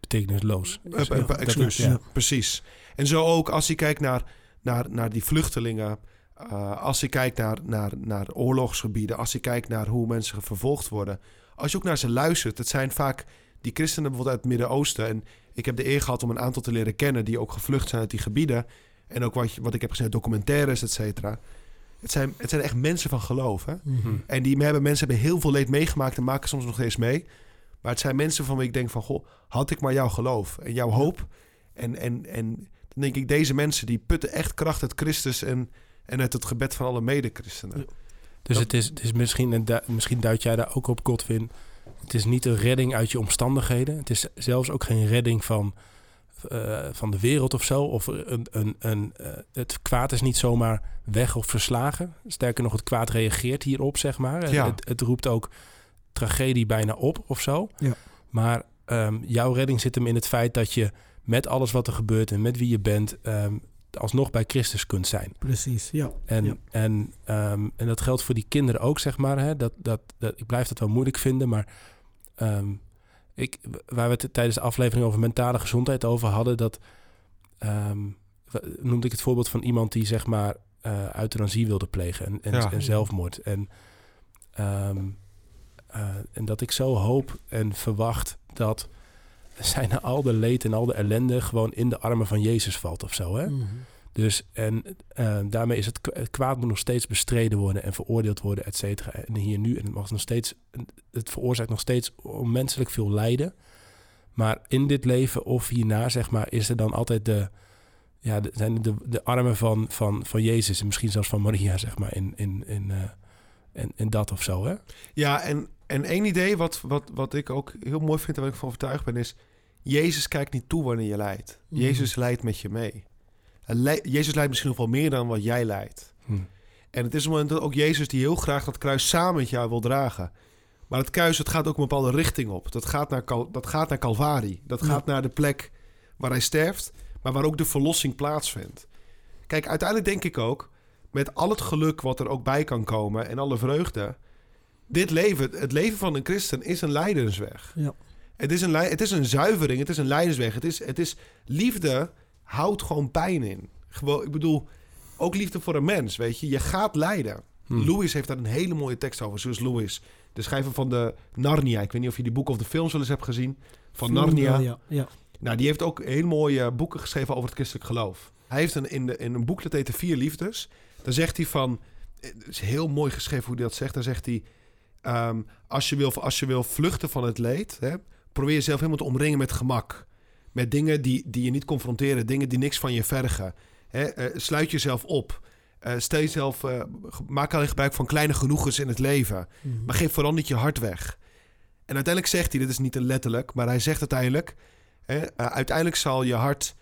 Betekenisloos. Uh, uh, excuus, ja. precies. En zo ook als je kijkt naar, naar, naar die vluchtelingen... uh, als je kijkt naar, naar, naar oorlogsgebieden... als je kijkt naar hoe mensen vervolgd worden... als je ook naar ze luistert... het zijn vaak die christenen bijvoorbeeld uit het Midden-Oosten... en ik heb de eer gehad om een aantal te leren kennen... die ook gevlucht zijn uit die gebieden... en ook wat, wat ik heb gezegd, documentaires, et cetera... Het zijn, het zijn echt mensen van geloof. Hè? Mhm. Hm. En die hebben, mensen hebben heel veel leed meegemaakt en maken soms nog steeds mee. Maar het zijn mensen van wie ik denk van... Goh, had ik maar jouw geloof en jouw hoop. En, en, en dan denk ik, deze mensen die putten echt kracht uit Christus... en, en uit het gebed van alle medechristenen. Ja. Dus Dat- het is, het is misschien, een du- misschien duid jij daar ook op, Godwin. Het is niet een redding uit je omstandigheden. Het is zelfs ook geen redding van, eh, van de wereld of zo. Of een, een, een, eh, het kwaad is niet zomaar weg of verslagen. Sterker nog, het kwaad reageert hierop, zeg maar. Ja. Het, het roept ook tragedie bijna op of zo. Ja. Maar ehm, jouw redding zit hem in het feit dat je met alles wat er gebeurt en met wie je bent... ehm, alsnog bij Christus kunt zijn. Precies, ja. En, Ja. en, ehm, en dat geldt voor die kinderen ook, zeg maar. Hè? Dat, dat, dat, ik blijf dat wel moeilijk vinden, maar ehm, ik, waar we het tijdens de aflevering over mentale gezondheid over hadden, dat ehm, noemde ik het voorbeeld van iemand die zeg maar eh euthanasie wilde plegen en, en, Ja. en zelfmoord. En, ehm, eh, en dat ik zo hoop en verwacht dat zijn al de leed en al de ellende gewoon in de armen van Jezus valt of zo. Hè? Mhm. Dus en eh, daarmee is het, kwaad moet nog steeds bestreden worden en veroordeeld worden, et cetera. En hier nu, en het mag nog steeds, het veroorzaakt nog steeds onmenselijk veel lijden. Maar in dit leven of hierna, zeg maar, is er dan altijd de, ja, de, zijn de, de armen van, van, van Jezus en misschien zelfs van Maria, zeg maar, in, in, in, eh, in, in dat of zo, hè? Ja, en, en één idee wat, wat, wat ik ook heel mooi vind en waar ik van overtuigd ben, is... Jezus kijkt niet toe wanneer je lijdt. Mhm. Jezus lijdt met je mee. Jezus lijdt misschien nog wel meer dan wat jij lijdt. Hm. En het is een moment dat ook Jezus die heel graag dat kruis samen met jou wil dragen. Maar het kruis, het gaat ook een bepaalde richting op. Dat gaat naar, dat gaat naar Calvari. Dat Ja. gaat naar de plek waar hij sterft, maar waar ook de verlossing plaatsvindt. Kijk, uiteindelijk denk ik ook, met al het geluk wat er ook bij kan komen en alle vreugde... Dit leven, het leven van een christen is een lijdensweg. Ja. Het is een, het is een zuivering, het is een lijdensweg. Het is, het is, liefde houdt gewoon pijn in. Gewoon, ik bedoel, ook liefde voor een mens, weet je. Je gaat lijden. Hm. Lewis heeft daar een hele mooie tekst over. Zoals Lewis, de schrijver van de Narnia. Ik weet niet of je die boeken of de films wel eens hebt gezien. Van Narnia. Ja, ja. Nou, die heeft ook hele mooie boeken geschreven over het christelijk geloof. Hij heeft een, in, de, in een boek dat heet De Vier Liefdes. Daar zegt hij van... Het is heel mooi geschreven hoe hij dat zegt. Daar zegt hij... ehm, als, je wil, als je wil vluchten van het leed... Hè, probeer jezelf helemaal te omringen met gemak. Met dingen die, die je niet confronteren. Dingen die niks van je vergen. Eh, sluit jezelf op. Eh, stel jezelf... eh, maak alleen gebruik van kleine genoegens in het leven. Mhm. Maar geef vooral niet je hart weg. En uiteindelijk zegt hij, dit is niet letterlijk, maar hij zegt uiteindelijk: uiteindelijk zal je hart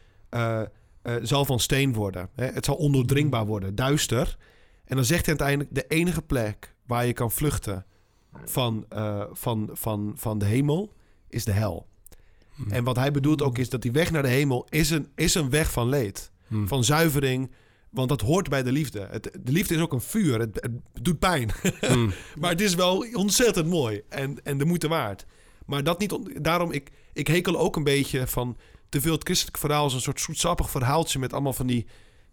zal van steen worden. Het zal ondoordringbaar worden, duister. En dan zegt hij uiteindelijk: de enige plek waar je kan vluchten van, van, van, van de hemel is de hel. Hm. En wat hij bedoelt ook is dat die weg naar de hemel is een, is een weg van leed, Hm. van zuivering. Want dat hoort bij de liefde. Het, de liefde is ook een vuur. Het, het doet pijn. *laughs* Hm. Maar het is wel ontzettend mooi en, en de moeite waard. Maar dat niet, daarom, ik, ik hekel ook een beetje van te veel het christelijk verhaal als een soort zoetsappig verhaaltje met allemaal van die,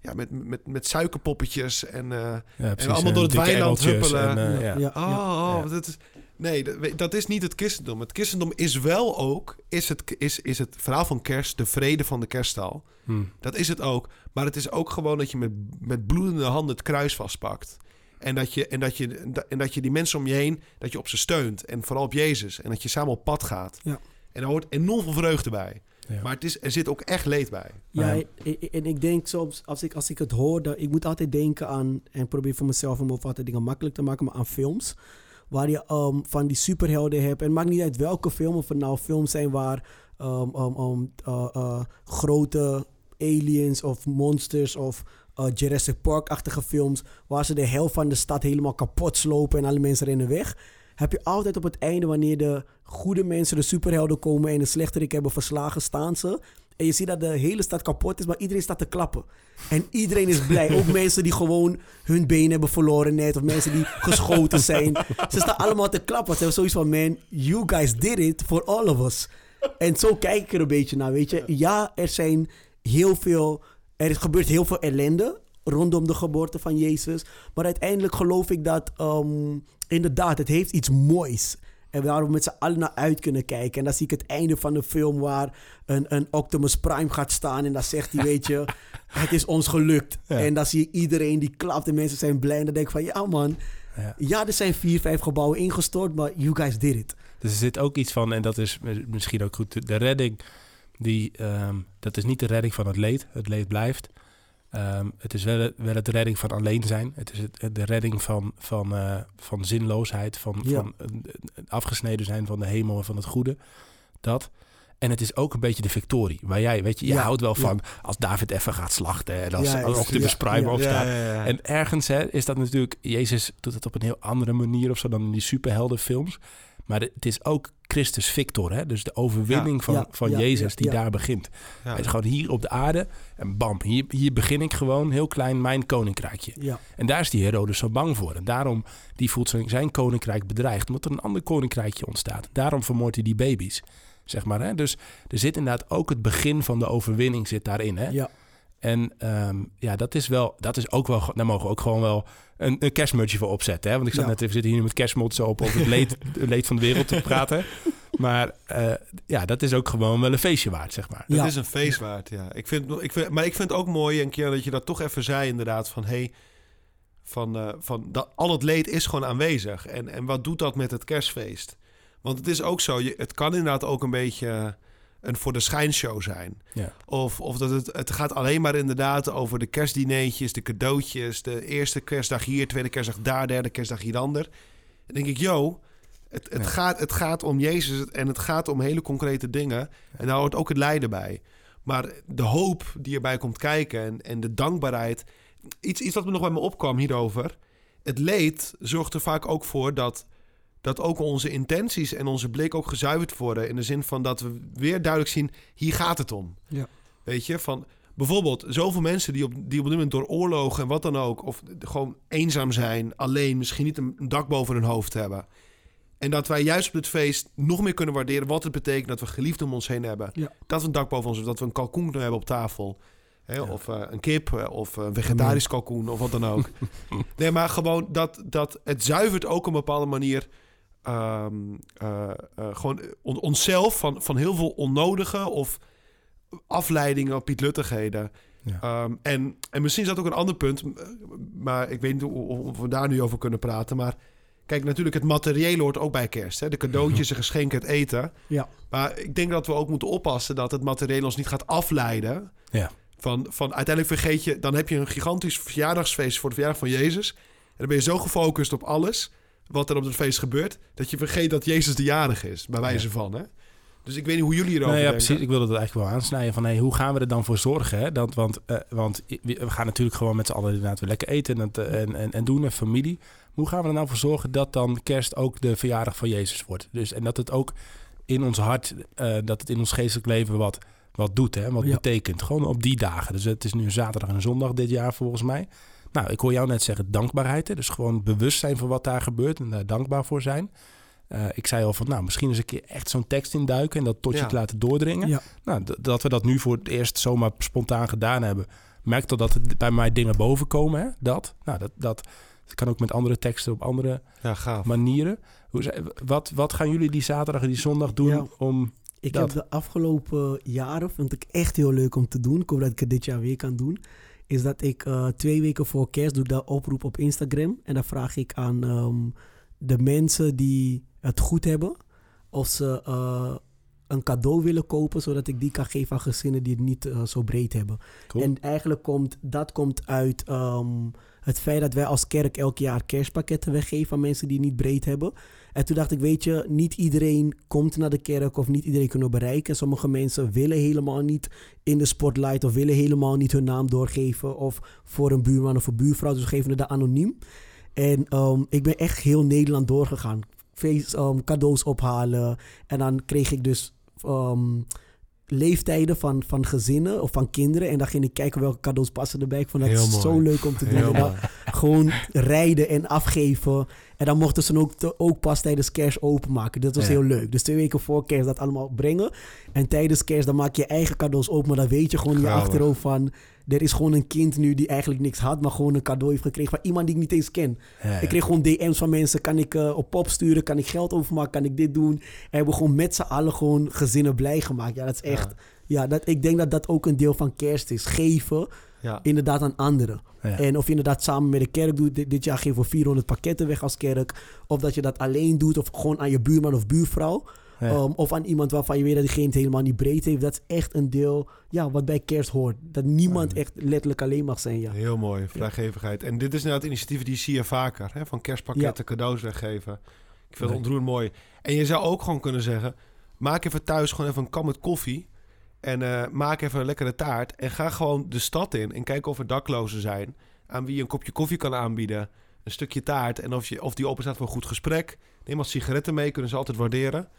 ja, met, met, met suikerpoppetjes en, eh, Ja, precies, allemaal door het weiland huppelen. en, eh, ja. Ja. oh, oh, Ja. dat is, nee, dat, is niet het christendom. Het christendom is wel ook, is het, is, is het verhaal van kerst, de vrede van de kerststal. Hm. Dat is het ook. Maar het is ook gewoon dat je met, met bloedende handen het kruis vastpakt. En dat, je, en, dat je, en dat je die mensen om je heen, dat je op ze steunt. En vooral op Jezus. En dat je samen op pad gaat. Ja. En daar hoort enorm veel vreugde bij. Ja. Maar het is, er zit ook echt leed bij. Ja, en ik denk soms, als ik, als ik het hoor, dat, ik moet altijd denken aan, en probeer voor mezelf om over altijd dingen makkelijk te maken, maar aan films. Waar je ehm, van die superhelden hebt. En het maakt niet uit welke film, of het nou films zijn waar ehm, ehm, ehm, eh, eh, grote aliens of monsters of eh, Jurassic Park-achtige films, waar ze de helft van de stad helemaal kapot slopen en alle mensen rennen weg. Heb je altijd op het einde, wanneer de goede mensen, de superhelden komen en de slechterik hebben verslagen, staan ze. En je ziet dat de hele stad kapot is, maar iedereen staat te klappen. En iedereen is blij. Ook *laughs* mensen die gewoon hun been hebben verloren net. Of mensen die geschoten zijn. Ze staan allemaal te klappen. Ze hebben zoiets van, man, you guys did it for all of us. En zo kijk ik er een beetje naar, weet je. Ja, er zijn heel veel... Er is- gebeurt heel veel ellende rondom de geboorte van Jezus. Maar uiteindelijk geloof ik dat... ehm, inderdaad, het heeft iets moois. En waar we met z'n allen naar uit kunnen kijken. En dan zie ik het einde van de film waar een, een Optimus Prime gaat staan. En dan zegt hij, *laughs* weet je, het is ons gelukt. Ja. En dan zie je iedereen die klapt en mensen zijn blij. En dan denk ik van, ja man, Ja. ja, er zijn vier, vijf gebouwen ingestort, maar you guys did it. Dus er zit ook iets van, en dat is misschien ook goed, de redding, die, ehm, dat is niet de redding van het leed. Het leed blijft. Ehm, het is wel, wel het redding van alleen zijn. Het is het, de redding van, van, eh, van zinloosheid, van, Ja. van afgesneden zijn van de hemel en van het goede. Dat. En het is ook een beetje de victorie. Waar jij, weet je, je Ja, houdt wel ja. van als David even gaat slachten. En als, Ja, als ja, Prime ja. opstaat. En, En ergens hè, is dat natuurlijk... Jezus doet het op een heel andere manier of zo dan in die superheldenfilms. Maar het is ook Christus Victor, hè? dus de overwinning van, Ja, van ja, Jezus ja, die ja. daar begint. Ja. Hij is gewoon hier op de aarde en bam, hier, hier begin ik gewoon heel klein mijn koninkrijkje. Ja, En daar is die Herodes zo bang voor. En daarom die voelt zijn, zijn koninkrijk bedreigd, omdat er een ander koninkrijkje ontstaat. Daarom vermoordt hij die baby's, zeg maar. Hè? Dus er zit inderdaad ook het begin van de overwinning zit daarin. Hè? ja. En ehm, ja, dat is wel, dat is ook wel, daar mogen we ook gewoon wel een, een kerstmutsje voor opzetten. Hè? Want ik zat Ja. net, we zitten hier nu met kerstmutsen op over het leed, *laughs* leed van de wereld te praten. Maar eh, ja, dat is ook gewoon wel een feestje waard, zeg maar. Dat Ja. is een feest waard, ja. Ik vind, ik vind, maar ik vind het ook mooi, een keer dat je dat toch even zei, inderdaad, van hey, van, eh, van dat, al het leed is gewoon aanwezig. En, en wat doet dat met het kerstfeest? Want het is ook zo, je, het kan inderdaad ook een beetje een voor de schijnshow zijn. Ja. Of, of dat het, het gaat alleen maar inderdaad over de kerstdineetjes, de cadeautjes, de eerste kerstdag hier, tweede kerstdag daar, derde kerstdag hier ander. Dan denk ik, yo, het, het, Ja. gaat, het gaat om Jezus en het gaat om hele concrete dingen. En daar hoort ook het lijden bij. Maar de hoop die erbij komt kijken en, en de dankbaarheid. Iets, iets wat me nog bij me opkwam hierover. Het leed zorgt er vaak ook voor dat, dat ook onze intenties en onze blik ook gezuiverd worden. In de zin van dat we weer duidelijk zien, hier gaat het om. Ja. Weet je, van bijvoorbeeld zoveel mensen die op, die op dit moment door oorlogen en wat dan ook... of gewoon eenzaam zijn, alleen, misschien niet een, dak boven hun hoofd hebben... En dat wij juist op dit feest nog meer kunnen waarderen wat het betekent dat we geliefden om ons heen hebben. Ja. Dat we een dak boven ons hebben, dat we een kalkoen kunnen hebben op tafel. Hè, Ja. Of eh, een kip, eh, of een vegetarisch kalkoen, of wat dan ook. *laughs* nee, maar gewoon dat, dat het zuivert ook op een bepaalde manier... ehm, eh, eh, gewoon on- onszelf van, van heel veel onnodige of afleidingen pietluttigheden. Ja. Ehm, en, en misschien is dat ook een ander punt, maar ik weet niet of, we daar nu over kunnen praten. Maar kijk, natuurlijk, het materiële hoort ook bij kerst. Hè? De cadeautjes, *laughs* de geschenken, het eten. Ja. Maar ik denk dat we ook moeten oppassen dat het materiële ons niet gaat afleiden. Ja. Van, van uiteindelijk vergeet je, dan heb je een gigantisch verjaardagsfeest voor de verjaardag van Jezus. En dan ben je zo gefocust op alles wat er op het feest gebeurt, dat je vergeet dat Jezus de jarige is, bij wijze van. Hè? Dus ik weet niet hoe jullie erover Nou ja, denken. precies. Ik wilde dat eigenlijk wel aansnijden. Van, hey, hoe gaan we er dan voor zorgen? Hè? Dat, want, eh, want we gaan natuurlijk gewoon met z'n allen inderdaad weer lekker eten en, eh, en, en, en doen en familie. Hoe gaan we er nou voor zorgen dat dan kerst ook de verjaardag van Jezus wordt? Dus, en dat het ook in ons hart, eh, dat het in ons geestelijk leven wat, wat doet, hè? wat Ja. betekent. Gewoon op die dagen. Dus het is nu een zaterdag en een zondag dit jaar volgens mij. Nou, ik hoor jou net zeggen dankbaarheid. Hè? Dus gewoon bewust zijn van wat daar gebeurt en daar dankbaar voor zijn. Eh, ik zei al van, nou, misschien eens een keer echt zo'n tekst induiken en dat tot je Ja. te laten doordringen. Ja. Nou, dat we dat nu voor het eerst zomaar spontaan gedaan hebben. Merk toch dat het bij mij dingen boven komen, hè? Dat. Nou, dat, dat, dat kan ook met andere teksten op andere Ja, gaaf. manieren. Hoe, wat, wat gaan jullie die zaterdag en die zondag doen Ja. om... Ik Dat. heb de afgelopen jaren, vond ik echt heel leuk om te doen. Ik hoop dat ik het dit jaar weer kan doen. Is dat ik eh, twee weken voor kerst doe de oproep op Instagram. En dan vraag ik aan ehm, de mensen die het goed hebben. Of ze eh, een cadeau willen kopen. Zodat ik die kan geven aan gezinnen die het niet eh, zo breed hebben. Cool. En eigenlijk komt dat komt uit ehm, het feit dat wij als kerk elk jaar kerstpakketten weggeven aan mensen die het niet breed hebben. En toen dacht ik, weet je, niet iedereen komt naar de kerk of niet iedereen kunnen bereiken. Sommige mensen willen helemaal niet in de spotlight of willen helemaal niet hun naam doorgeven of voor een buurman of een buurvrouw. Dus geven het daar anoniem. En ehm, ik ben echt heel Nederland doorgegaan. Feest, ehm, cadeaus ophalen. En dan kreeg ik dus ehm, leeftijden van, van gezinnen of van kinderen. En dan ging ik kijken welke cadeaus passen erbij. Ik vond dat Heel mooi. zo leuk om te doen. Dan gewoon rijden en afgeven. En dan mochten ze ook, ook pas tijdens kerst openmaken. Dat was Ja. heel leuk. Dus twee weken voor kerst dat allemaal brengen. En tijdens kerst dan maak je eigen cadeaus open. Maar dan weet je gewoon in je achterhoofd van... Er is gewoon een kind nu die eigenlijk niks had, maar gewoon een cadeau heeft gekregen van iemand die ik niet eens ken. Ja, ja. Ik kreeg gewoon DM's van mensen. Kan ik eh, op pop sturen? Kan ik geld overmaken? Kan ik dit doen? En we hebben gewoon met z'n allen gewoon gezinnen blij gemaakt. Ja, dat is echt... Ja, dat, ik denk dat dat ook een deel van kerst is. Geven, Ja. inderdaad, aan anderen. Ja. En of je inderdaad samen met de kerk doet. Dit, dit jaar geven we 400 pakketten weg als kerk. Of dat je dat alleen doet. Of gewoon aan je buurman of buurvrouw. Ja. Um, of aan iemand waarvan je weet dat diegene het helemaal niet breed heeft. Dat is echt een deel ja, wat bij kerst hoort. Dat niemand echt letterlijk alleen mag zijn. Ja. Heel mooi, vrijgevigheid. En dit is nou het initiatief die zie je vaker. Hè? Van kerstpakketten, cadeaus weggeven. Ik vind het ontroerend mooi. En je zou ook gewoon kunnen zeggen... maak even thuis gewoon even een kam met koffie... en eh, maak even een lekkere taart... en ga gewoon de stad in en kijk of er daklozen zijn... aan wie je een kopje koffie kan aanbieden... een stukje taart en of, je, of die open staat voor een goed gesprek. Neem wat sigaretten mee, kunnen ze altijd waarderen.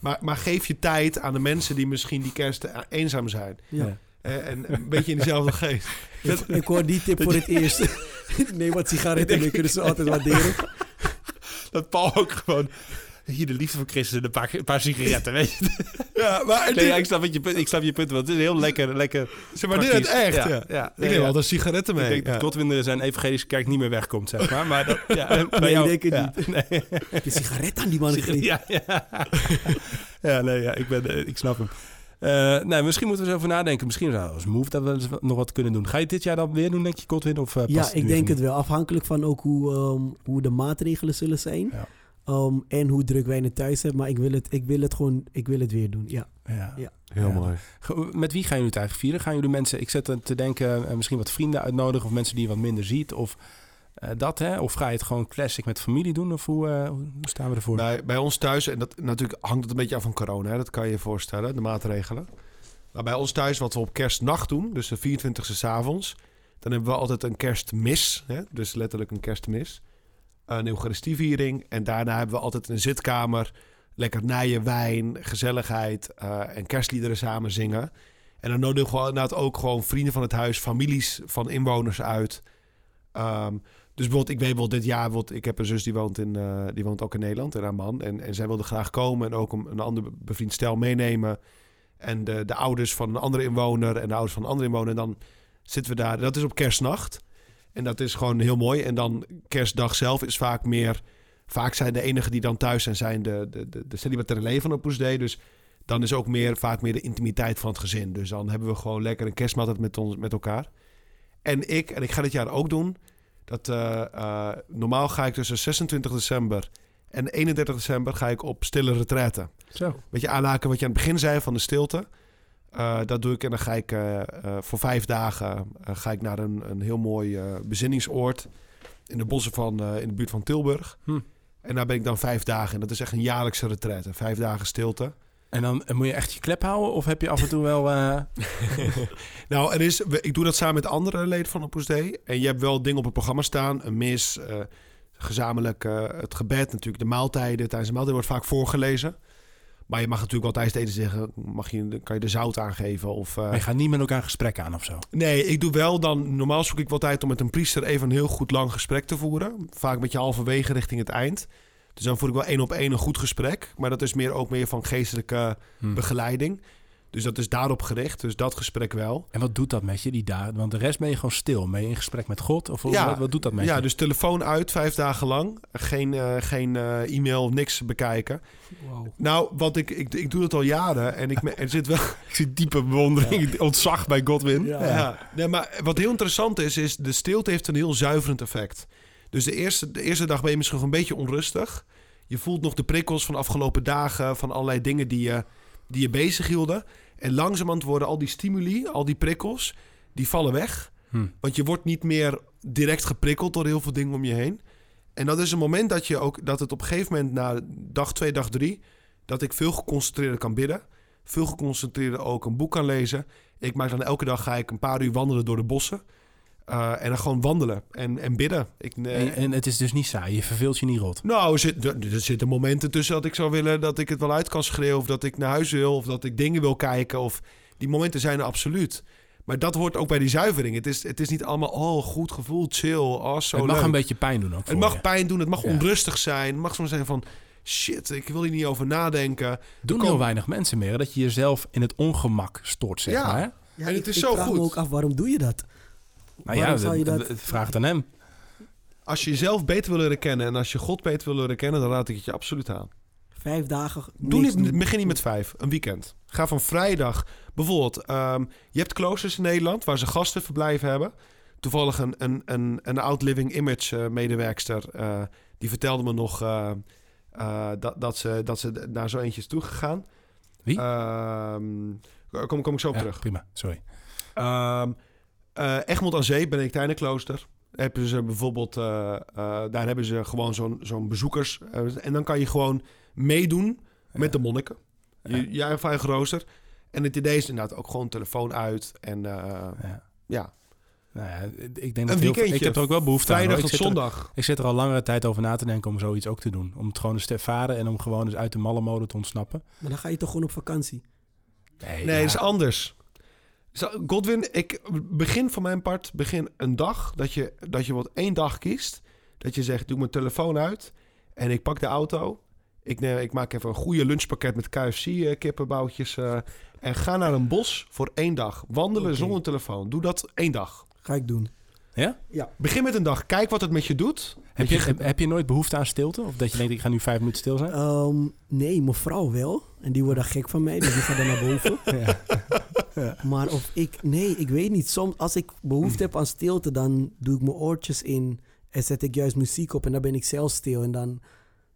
Maar, maar geef je tijd aan de mensen die misschien die kerst eenzaam zijn. Ja. Eh, en een beetje in dezelfde *laughs* geest. Ik, ik hoor die tip voor het *laughs* eerst. *laughs* Neem wat sigaretten mee, kunnen ze altijd waarderen. Dat Paul ook gewoon... Hier de liefde van Christus en een paar, een paar sigaretten, weet je. *laughs* Ja, maar, Nee, ja, ik, snap je punt, ik snap je punt, want het is heel lekker... lekker ze waarderen het praktisch. echt. Ja, Ja, ja. Ik Nee, neem ja. altijd sigaretten mee. Ik denk ja. dat zijn evangelische kerk niet meer wegkomt, zeg maar. Maar dat, ja, bij Nee, jou, ik denk het ja, Nee. *laughs* De sigaret aan die man gegeven. Ja, ja. *laughs* ja, nee, ja, ik, ben, eh, ik snap hem. Eh, nee, misschien moeten we eens over nadenken. Misschien zou als move dat we nog wat kunnen doen. Ga je dit jaar dan weer doen, denk je, Godwin? Of, eh, Ja, ik denk het wel. Afhankelijk van ook hoe, ehm, hoe de maatregelen zullen zijn. Ja. Ehm, en hoe druk wij het thuis hebben. Maar ik wil het, ik wil het gewoon, ik wil het weer doen. Ja. Ja. Ja. Heel Ja. mooi. Met wie gaan jullie het eigenlijk vieren? Gaan jullie mensen, ik zet aan te denken, eh, misschien wat vrienden uitnodigen of mensen die je wat minder ziet? Of eh, dat, hè? Of ga je het gewoon classic met familie doen? Of hoe, eh, hoe staan we ervoor? Bij, bij ons thuis, en dat natuurlijk hangt het een beetje af van corona, hè, dat kan je je voorstellen, de maatregelen. Maar bij ons thuis, wat we op kerstnacht doen, dus de 24e 's avonds, dan hebben we altijd een kerstmis, hè, dus letterlijk een kerstmis. Een Eucharistieviering. En daarna hebben we altijd een zitkamer, lekker nijen, wijn, gezelligheid eh, en kerstliederen samen zingen. En dan nodigen we inderdaad ook gewoon vrienden van het huis, families van inwoners uit. Ehm, dus bijvoorbeeld, ik weet bijvoorbeeld dit jaar, ik heb een zus die woont, in, eh, die woont ook in Nederland, in haar man. En, en zij wilde graag komen en ook een, een ander bevriend stel meenemen. En de, de ouders van een andere inwoner en de ouders van een andere inwoner. En dan zitten we daar. Dat is op kerstnacht. En dat is gewoon heel mooi. En dan kerstdag zelf is vaak meer... Vaak zijn de enigen die dan thuis zijn, zijn de, de, de, de celibataire leven van Opus Dei. Dus dan is ook meer, vaak meer de intimiteit van het gezin. Dus dan hebben we gewoon lekker een kerstmaaltijd met, ons, met elkaar. En ik, en ik ga dit jaar ook doen... Dat, eh, eh, normaal ga ik tussen 26 december en 31 december ga ik op stille retraite. Zo. Beetje aanhaken wat je aan het begin zei van de stilte. Eh, dat doe ik en dan ga ik eh, eh, voor vijf dagen ga ik naar een, een heel mooi bezinningsoord in de bossen van in de buurt van Tilburg. Hm. En daar ben ik dan vijf dagen. En dat is echt een jaarlijkse retraite. Vijf dagen stilte. En dan moet je echt je klep houden? Of heb je af en toe wel... *laughs* nou, er is, ik doe dat samen met andere leden van Opus Dei. En je hebt wel dingen op het programma staan. Een mis, gezamenlijk het gebed, natuurlijk de maaltijden. Tijdens de maaltijd wordt vaak voorgelezen. Maar je mag natuurlijk wel tijdens het eten zeggen... Mag je, kan je de zout aangeven of... maar je gaat niet met elkaar een gesprek aan of zo? Nee, ik doe wel dan... Normaal zoek ik wel tijd om met een priester even een heel goed lang gesprek te voeren. Vaak met je halverwege richting het eind. Dus dan voer ik wel één op één een goed gesprek. Maar dat is meer ook meer van geestelijke Hm. begeleiding. Dus dat is daarop gericht. Dus dat gesprek wel. En wat doet dat met je, die dagen? Want de rest ben je gewoon stil. Ben je in gesprek met God? Of Ja. wat, wat doet dat met Ja, je? dus telefoon uit vijf dagen lang. Geen, eh, geen eh, e-mail, niks bekijken. Nou, wat ik, ik, ik doe dat al jaren. En ik, er zit wel... *laughs* Ik zie diepe bewondering, ontzag bij Godwin. Ja. Ja. Nee, maar wat heel interessant is, is de stilte heeft een heel zuiverend effect. Dus de eerste, de eerste dag ben je misschien nog een beetje onrustig. Je voelt nog de prikkels van de afgelopen dagen, van allerlei dingen die je, die je bezig hielden. En langzamerhand worden al die stimuli, al die prikkels, die vallen weg. Hm. Want je wordt niet meer direct geprikkeld door heel veel dingen om je heen. En dat is een moment dat, je ook, dat het op een gegeven moment na dag twee, dag drie... dat ik veel geconcentreerder kan bidden. Veel geconcentreerder ook een boek kan lezen. Ik maak dan elke dag ga ik een paar uur wandelen door de bossen. Eh, en dan gewoon wandelen en, en bidden. Ik, eh, En, en het is dus niet saai, je verveelt je niet rot. nou, er, zit, er, er zitten momenten tussen dat ik zou willen dat ik het wel uit kan schreeuwen. Of dat ik naar huis wil. Of dat ik dingen wil kijken. Of die momenten zijn er absoluut. Maar dat hoort ook bij die zuivering. Het is, het is niet allemaal, oh, goed gevoel, chill. Oh, zo het mag leuk. een beetje pijn doen ook Het mag je. pijn doen, het mag Ja. onrustig zijn. Het mag soms zijn van, shit, ik wil hier niet over nadenken. Doen kom- heel weinig mensen meer, dat je jezelf in het ongemak stort, zeg Ja. maar. Hè? Ja, En het ik- is ik zo vraag goed. me ook af, waarom doe je dat? Nou ja, zou je dat- vraag het aan hem. Als je jezelf beter wil leren kennen en als je God beter wil leren kennen, dan raad ik het je absoluut aan. Vijf dagen Doe niet, begin niet met vijf, een weekend. Ga van vrijdag, bijvoorbeeld, ehm, je hebt kloosters in Nederland waar ze gastenverblijf hebben. Toevallig een, een, een, een oud Living Image eh, medewerkster, eh, die vertelde me nog eh, eh, dat, dat, ze, dat ze naar zo eentje is toegegaan. Wie? Ehm, kom, kom ik zo op Ja, terug. prima, sorry. Ehm eh, Egmond aan Zee, Benedictijnenklooster. Hebben ze bijvoorbeeld, eh, eh, daar hebben ze gewoon zo'n zo'n bezoekers. en dan kan je gewoon meedoen met de monniken. Je, Ja. je eigen rooster. En het idee is inderdaad ook gewoon telefoon uit. En eh, Ja. ja. Nou ja, ik denk Een dat heel veel, ik heb er ook wel behoefte aan. Vrijdag tot er, zondag. ik zit er al langere tijd over na te denken om zoiets ook te doen. Om het gewoon eens te ervaren en om gewoon eens uit de malle mode te ontsnappen. Maar dan ga je toch gewoon op vakantie. Nee, Nee, ja. dat is anders. Zo, Godwin, ik begin van mijn part, begin een dag dat je, dat je wat één dag kiest. Dat je zegt, doe mijn telefoon uit en ik pak de auto. Ik, neem, ik maak even een goede lunchpakket met KFC eh, kippenboutjes eh, en ga naar een bos voor één dag. Wandelen zonder telefoon. Doe dat één dag. Ga ik doen. Ja? Ja. Begin met een dag. Kijk wat het met je doet. Heb je, heb, je nooit behoefte aan stilte? Of dat je denkt, ik ga nu vijf minuten stil zijn? Ehm, nee, mijn vrouw wel. En die wordt dan gek van mij, dus die gaat dan naar boven. *laughs* ja. Maar of ik... Nee, ik weet niet. Soms als ik behoefte heb aan stilte, dan doe ik mijn oortjes in. En zet ik juist muziek op en dan ben ik zelf stil. En dan...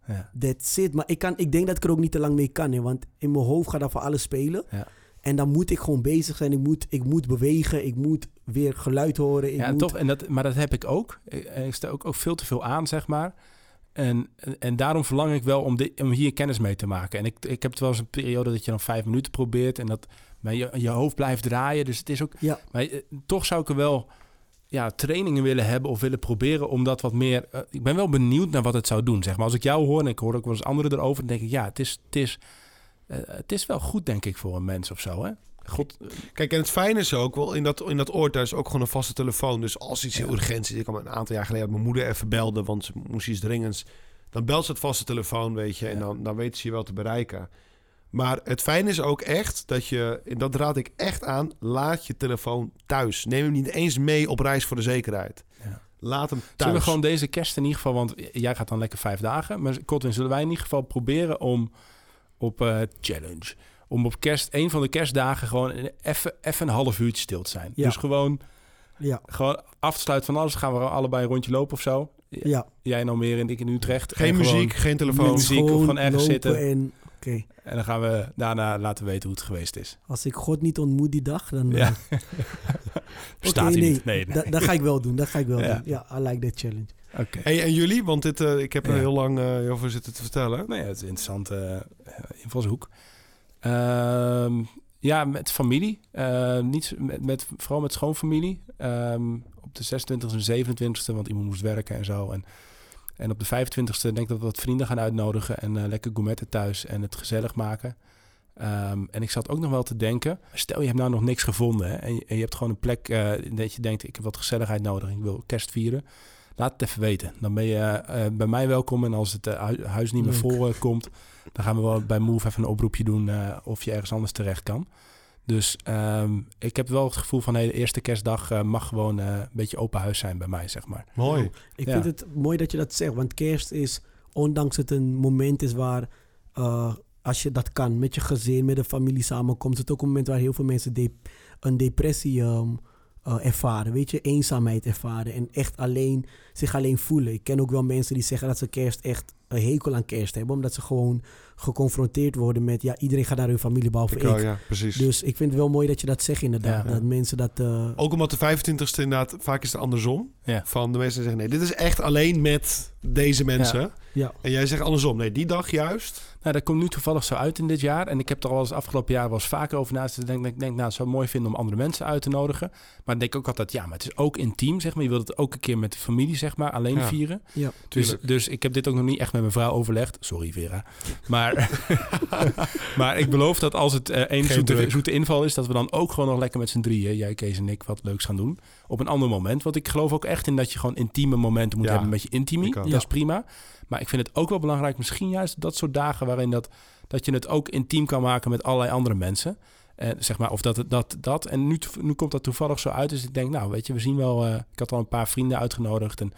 Ja. That's it. Maar ik, kan, ik denk dat ik er ook niet te lang mee kan. Hè, want in mijn hoofd gaat dat voor alles spelen. Ja. En dan moet ik gewoon bezig zijn. Ik moet, ik moet bewegen. Ik moet weer geluid horen. Ik Ja, moet, toch, en dat, maar dat heb ik ook. Ik, ik sta ook, ook veel te veel aan, zeg maar. En, en daarom verlang ik wel om, dit, om hier kennis mee te maken. En ik, ik heb het wel eens een periode dat je dan vijf minuten probeert... en dat maar je, je hoofd blijft draaien. Dus het is ook... Ja. Maar eh, toch zou ik er wel ja, trainingen willen hebben of willen proberen... om dat wat meer... eh, ik ben wel benieuwd naar wat het zou doen, zeg maar. Als ik jou hoor en ik hoor ook wel eens anderen erover... dan denk ik, ja, het is, het is, het is wel goed, denk ik, voor een mens of zo, hè? God, eh, Kijk, en het fijne is ook wel, in dat, in dat thuis ook gewoon een vaste telefoon. Dus als iets heel Ja. urgent is, ik me een aantal jaar geleden mijn moeder even belde, want ze moest iets dringends. Dan belt ze het vaste telefoon, weet je, en dan, dan weet ze je wel te bereiken. Maar het fijne is ook echt dat je, en dat raad ik echt aan, laat je telefoon thuis. Neem hem niet eens mee op reis voor de zekerheid. Ja. Laat hem thuis. Zullen we gewoon deze kerst in ieder geval, want jij gaat dan lekker vijf dagen. Maar Kotwin, zullen wij in ieder geval proberen om op eh, challenge, om op kerst, een van de kerstdagen gewoon even even een half uurtje stil te zijn. Ja. Dus gewoon, Ja, gewoon af te sluiten van alles. Gaan we allebei een rondje lopen of zo. ja. Jij nou meer en ik in Utrecht. Geen En gewoon- muziek, geen telefoon. muziek of gewoon ergens lopen zitten. En, Oké, En dan gaan we daarna laten weten hoe het geweest is. als ik God niet ontmoet die dag, dan... Ja. eh, *laughs* Staat oké, hij nee, niet. Nee, nee. Da- dat ga ik wel doen. Dat ga ik wel *laughs* Ja. doen. Ja, I like that challenge. Oké. Hey, en jullie? Want dit, eh, ik heb er Ja. heel lang eh, over zitten te vertellen. Nou ja, het is een interessante eh, invalshoek. Ehm, ja, met familie. Eh, niet, met, met, vooral met schoonfamilie. Ehm, op de 26e en 27e, want iemand moest werken en zo. En, en op de 25e denk ik dat we wat vrienden gaan uitnodigen. En eh, lekker gourmetten thuis en het gezellig maken. Ehm, en ik zat ook nog wel te denken... Stel, je hebt nou nog niks gevonden. Hè, en, je, en je hebt gewoon een plek eh, dat je denkt... ik heb wat gezelligheid nodig. Ik wil kerst vieren. Laat het even weten. Dan ben je eh, bij mij welkom. En als het eh, hu- huis niet meer vol eh, komt... dan gaan we wel bij Move even een oproepje doen... eh, of je ergens anders terecht kan. Dus ehm, ik heb wel het gevoel van... Hey, de eerste kerstdag eh, mag gewoon eh, een beetje open huis zijn bij mij, zeg maar. Mooi. Ik Ja. vind het mooi dat je dat zegt. Want kerst is, ondanks het een moment is waar... eh, als je dat kan, met je gezin, met de familie samenkomt... is het ook een moment waar heel veel mensen de- een depressie ehm, eh, ervaren. Weet je, eenzaamheid ervaren. En echt alleen, zich alleen voelen. Ik ken ook wel mensen die zeggen dat ze kerst echt een hekel aan kerst hebben. Omdat ze gewoon geconfronteerd worden met... Ja, iedereen gaat naar hun familie, behalve Ik ik. wel, ja, precies. Dus ik vind het wel mooi dat je dat zegt inderdaad. Ja. Dat mensen dat... eh, Ook omdat de 25ste inderdaad, vaak is het andersom. Ja. Van de mensen zeggen, nee, dit is echt alleen met deze mensen. ja. En jij zegt andersom, nee, die dag juist. Nou, dat komt nu toevallig zo uit in dit jaar. En ik heb er al eens afgelopen jaar wel eens vaker over naast. Ik denk, ik denk, nou, het zou mooi vinden om andere mensen uit te nodigen. Maar dan denk ik ook altijd, ja, maar het is ook intiem, zeg maar. Je wilt het ook een keer met de familie, zeg maar, alleen Ja. vieren. Ja, Dus, dus ik heb dit ook nog niet echt met mijn vrouw overlegd. Sorry, Vera. Maar, *laughs* maar ik beloof dat als het eh één zoete, inval is... dat we dan ook gewoon nog lekker met z'n drieën... jij, Kees en ik, wat leuks gaan doen. Op een ander moment. Want ik geloof ook echt in dat je gewoon intieme momenten moet Ja, hebben... met je intimie. Dat is prima. Maar ik vind het ook wel belangrijk... misschien juist dat soort dagen waarin dat, dat je het ook intiem kan maken... met allerlei andere mensen. En zeg maar, of dat, dat, dat. En nu, nu komt dat toevallig zo uit. Dus ik denk, nou, weet je, we zien wel... eh, ik had al een paar vrienden uitgenodigd... en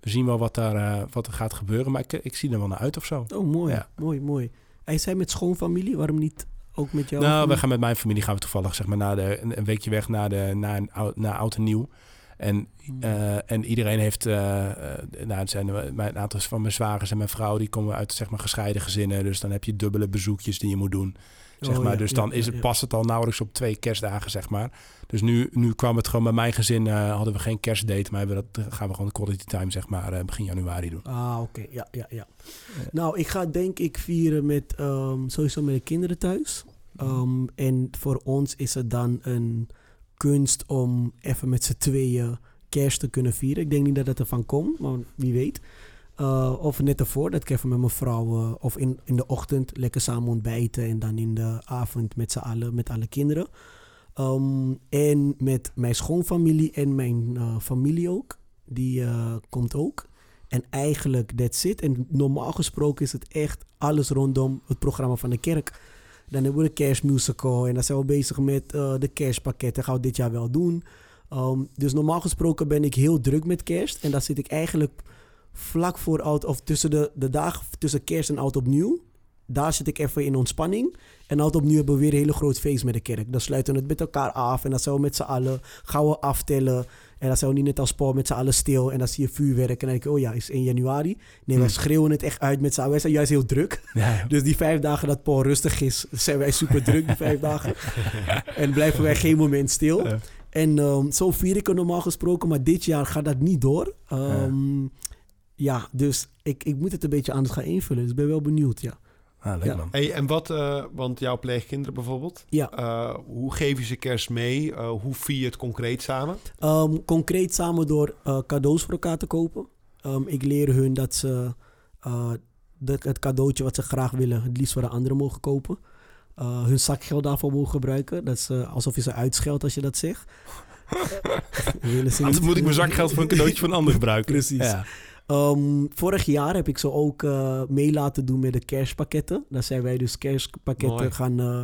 we zien wel wat, daar, eh, wat er gaat gebeuren. Maar ik, ik zie er wel naar uit of zo. Oh, mooi. Ja. Mooi, mooi. Hij zei met schoonfamilie, waarom niet ook met jou? nou, we gaan met mijn familie gaan we toevallig zeg maar, naar de, een, weekje weg naar, de, naar, een naar oud en nieuw. En, eh, en iedereen heeft, eh, eh, nou, het zijn mijn, een aantal van mijn zwagers en mijn vrouw, die komen uit zeg maar, gescheiden gezinnen. Dus dan heb je dubbele bezoekjes die je moet doen. Zeg Oh, maar. ja, dus dan is het, past het al nauwelijks op twee kerstdagen, zeg maar. Dus nu, nu kwam het gewoon bij mijn gezin, eh, hadden we geen kerstdate, maar hebben we dat, gaan we gewoon quality time, zeg maar, eh, begin januari doen. Ah, oké. Ja, ja, ja. Nou, ik ga denk ik vieren met ehm, sowieso met de kinderen thuis. Ehm, en voor ons is het dan een kunst om even met z'n tweeën kerst te kunnen vieren. Ik denk niet dat het ervan komt, maar wie weet. Eh, of net ervoor, dat ik even met mijn vrouw eh, of in, in de ochtend lekker samen ontbijten en dan in de avond met z'n allen, met alle kinderen. Ehm, en met mijn schoonfamilie en mijn eh, familie ook. Die komt ook. En eigenlijk, that's it. En normaal gesproken is het echt alles rondom het programma van de kerk. Dan hebben we de kerstmusical en dan zijn we bezig met de kerstpakketten. Gaan we dit jaar wel doen. Ehm, dus normaal gesproken ben ik heel druk met kerst. En dan zit ik eigenlijk vlak voor oud, of tussen de, de dag tussen kerst en oud opnieuw. Daar zit ik even in ontspanning. En oud opnieuw hebben we weer een hele groot feest met de kerk. Dan sluiten we het met elkaar af. En dan zijn we met z'n allen gaan we aftellen. En dan zijn we niet net als Paul met z'n allen stil. En dan zie je vuurwerk. En dan denk ik, oh ja, is 1 januari. Nee, wij schreeuwen het echt uit met z'n allen. Wij zijn juist heel druk. Ja, Dus die vijf dagen dat Paul rustig is, zijn wij super druk die vijf dagen. *laughs* En blijven wij geen moment stil. En ehm, zo vier ik het normaal gesproken, maar dit jaar gaat dat niet door. Ehm, ja. Dus ik, ik moet het een beetje anders gaan invullen. Dus ik ben wel benieuwd, ja. Ah, leuk Ja. man. Hey, en wat, eh, want jouw pleegkinderen bijvoorbeeld, Ja, eh, hoe geef je ze kerst mee? Eh, hoe vier je het concreet samen? Ehm, concreet samen door eh, cadeaus voor elkaar te kopen. Ehm, ik leer hun dat ze eh, de, het cadeautje wat ze graag willen, het liefst voor de anderen mogen kopen. Eh, hun zakgeld daarvoor mogen gebruiken. Dat is eh, alsof je ze uitscheldt als je dat zegt. *laughs* Ze Anders moet ik mijn zakgeld voor een cadeautje van een ander gebruiken. Precies. Ja. Ehm, vorig jaar heb ik ze ook eh, mee laten doen met de kerstpakketten. Daar zijn wij dus kerstpakketten Mooi. gaan... eh,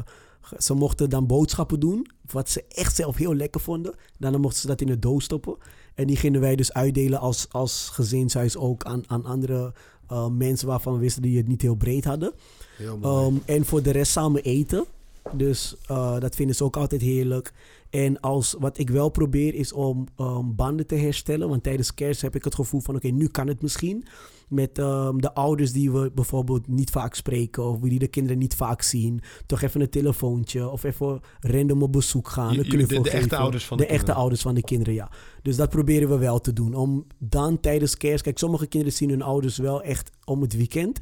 ze mochten dan boodschappen doen, wat ze echt zelf heel lekker vonden. Daarna mochten ze dat in de doos stoppen. En die gingen wij dus uitdelen als, als gezinshuis ook aan, aan andere eh, mensen waarvan we wisten die het niet heel breed hadden. Heel Ehm, en voor de rest samen eten. Dus eh, dat vinden ze ook altijd heerlijk. En als, wat ik wel probeer is om ehm, banden te herstellen. Want tijdens kerst heb ik het gevoel van... oké, nu kan het misschien. Met ehm, de ouders die we bijvoorbeeld niet vaak spreken... of die de kinderen niet vaak zien. Toch even een telefoontje of even random op bezoek gaan. Je- de- echte ouders van de de echte kinderen. ouders van de kinderen, ja. Dus dat proberen we wel te doen. Om dan tijdens kerst... Kijk, sommige kinderen zien hun ouders wel echt om het weekend...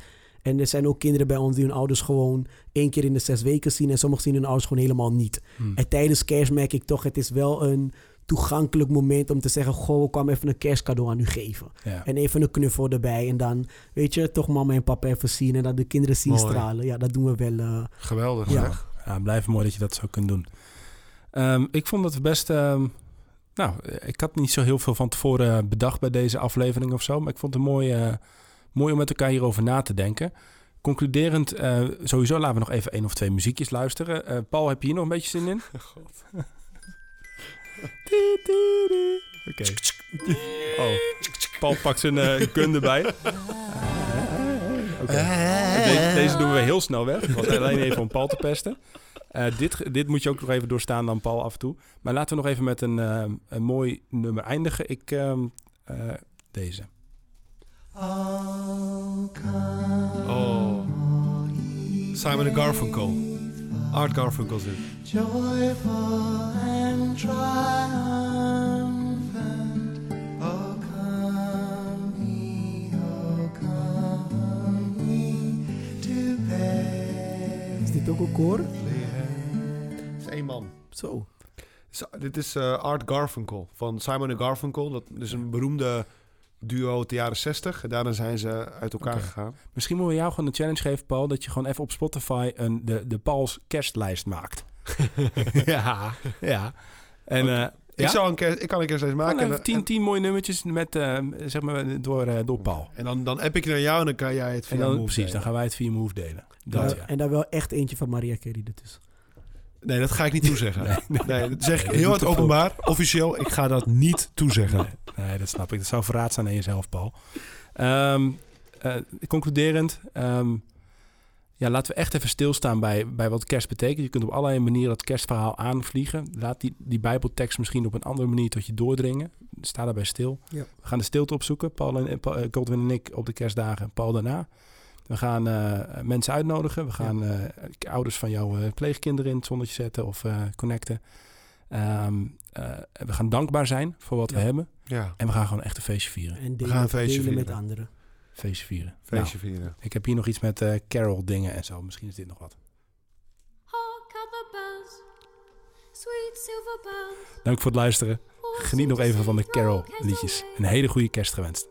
En er zijn ook kinderen bij ons die hun ouders gewoon één keer in de zes weken zien. En sommigen zien hun ouders gewoon helemaal niet. Hmm. En tijdens kerst merk ik toch, het is wel een toegankelijk moment om te zeggen... Goh, we kwamen even een kerstcadeau aan u geven. Ja. En even een knuffel erbij. En dan, weet je, toch mama en papa even zien. En dan de kinderen zien Mooi. stralen. Ja, dat doen we wel. eh, Geweldig Ja. zeg. Ja, blijf mooi dat je dat zo kunt doen. Ehm, ik vond dat we best... ehm, nou, ik had niet zo heel veel van tevoren bedacht bij deze aflevering of zo. Maar ik vond het mooi, eh, mooi om met elkaar hierover na te denken. Concluderend, eh, sowieso laten we nog even één of twee muziekjes luisteren. Eh, Paul, heb je hier nog een beetje zin in? Oké. Oh, Paul pakt zijn eh gun erbij. *laughs* Oké. De- deze doen we heel snel weg. *laughs* Het was alleen even om Paul te pesten. Eh, dit, dit moet je ook nog even doorstaan dan Paul af en toe. Maar laten we nog even met een, eh, een mooi nummer eindigen. Ik, ehm, eh, deze. Oh. Simon Garfunkel. Art Garfunkel zit. Joyful and triumphant, oh come ye, oh come ye to is dit ook een koor? Het is één man. Zo. Zo, dit is eh, Art Garfunkel van Simon Garfunkel. Dat is een beroemde duo uit de jaren 60. En daarna zijn ze uit elkaar gegaan. Misschien moeten we jou gewoon een challenge geven, Paul. Dat je gewoon even op Spotify een, de, de Pauls kerstlijst maakt. *laughs* ja, ja. En eh, Ik, ja? zou een kerst, ik kan een kerstlijst maken. En, even tien, tien mooie nummertjes met, eh, zeg maar, door, eh, door Paul. en dan, dan app ik naar jou en dan kan jij het via En dan, Move precies, dan gaan wij het via Move delen. Dat, Ja, ja. En daar wel echt eentje van Maria Carey ertussen. Nee, dat ga ik niet toezeggen. Nee, dat zeg ik heel hard openbaar. Officieel, ik ga dat niet toezeggen. Nee, nee, dat snap ik. Dat zou verraad zijn aan jezelf, Paul. Ehm, eh, concluderend, ehm, ja, laten we echt even stilstaan bij, bij wat kerst betekent. Je kunt op allerlei manieren dat kerstverhaal aanvliegen. Laat die, die bijbeltekst misschien op een andere manier tot je doordringen. Sta daarbij stil. Ja. We gaan de stilte opzoeken. Paul en, Paul, eh, Godwin en ik op de kerstdagen. Paul daarna. We gaan eh, mensen uitnodigen. We gaan eh, ouders van jouw eh, pleegkinderen in het zonnetje zetten of eh, connecten. Ehm, eh, we gaan dankbaar zijn voor wat we hebben. Ja, En we gaan gewoon echt een feestje vieren. En delen, gaan een feestje delen met vieren. anderen. Feestje vieren. feestje Nou, vieren. ik heb hier nog iets met eh, Carol dingen en zo. Misschien is dit nog wat. Dank voor het luisteren. Geniet nog even van de Carol liedjes. Een hele goede kerst gewenst.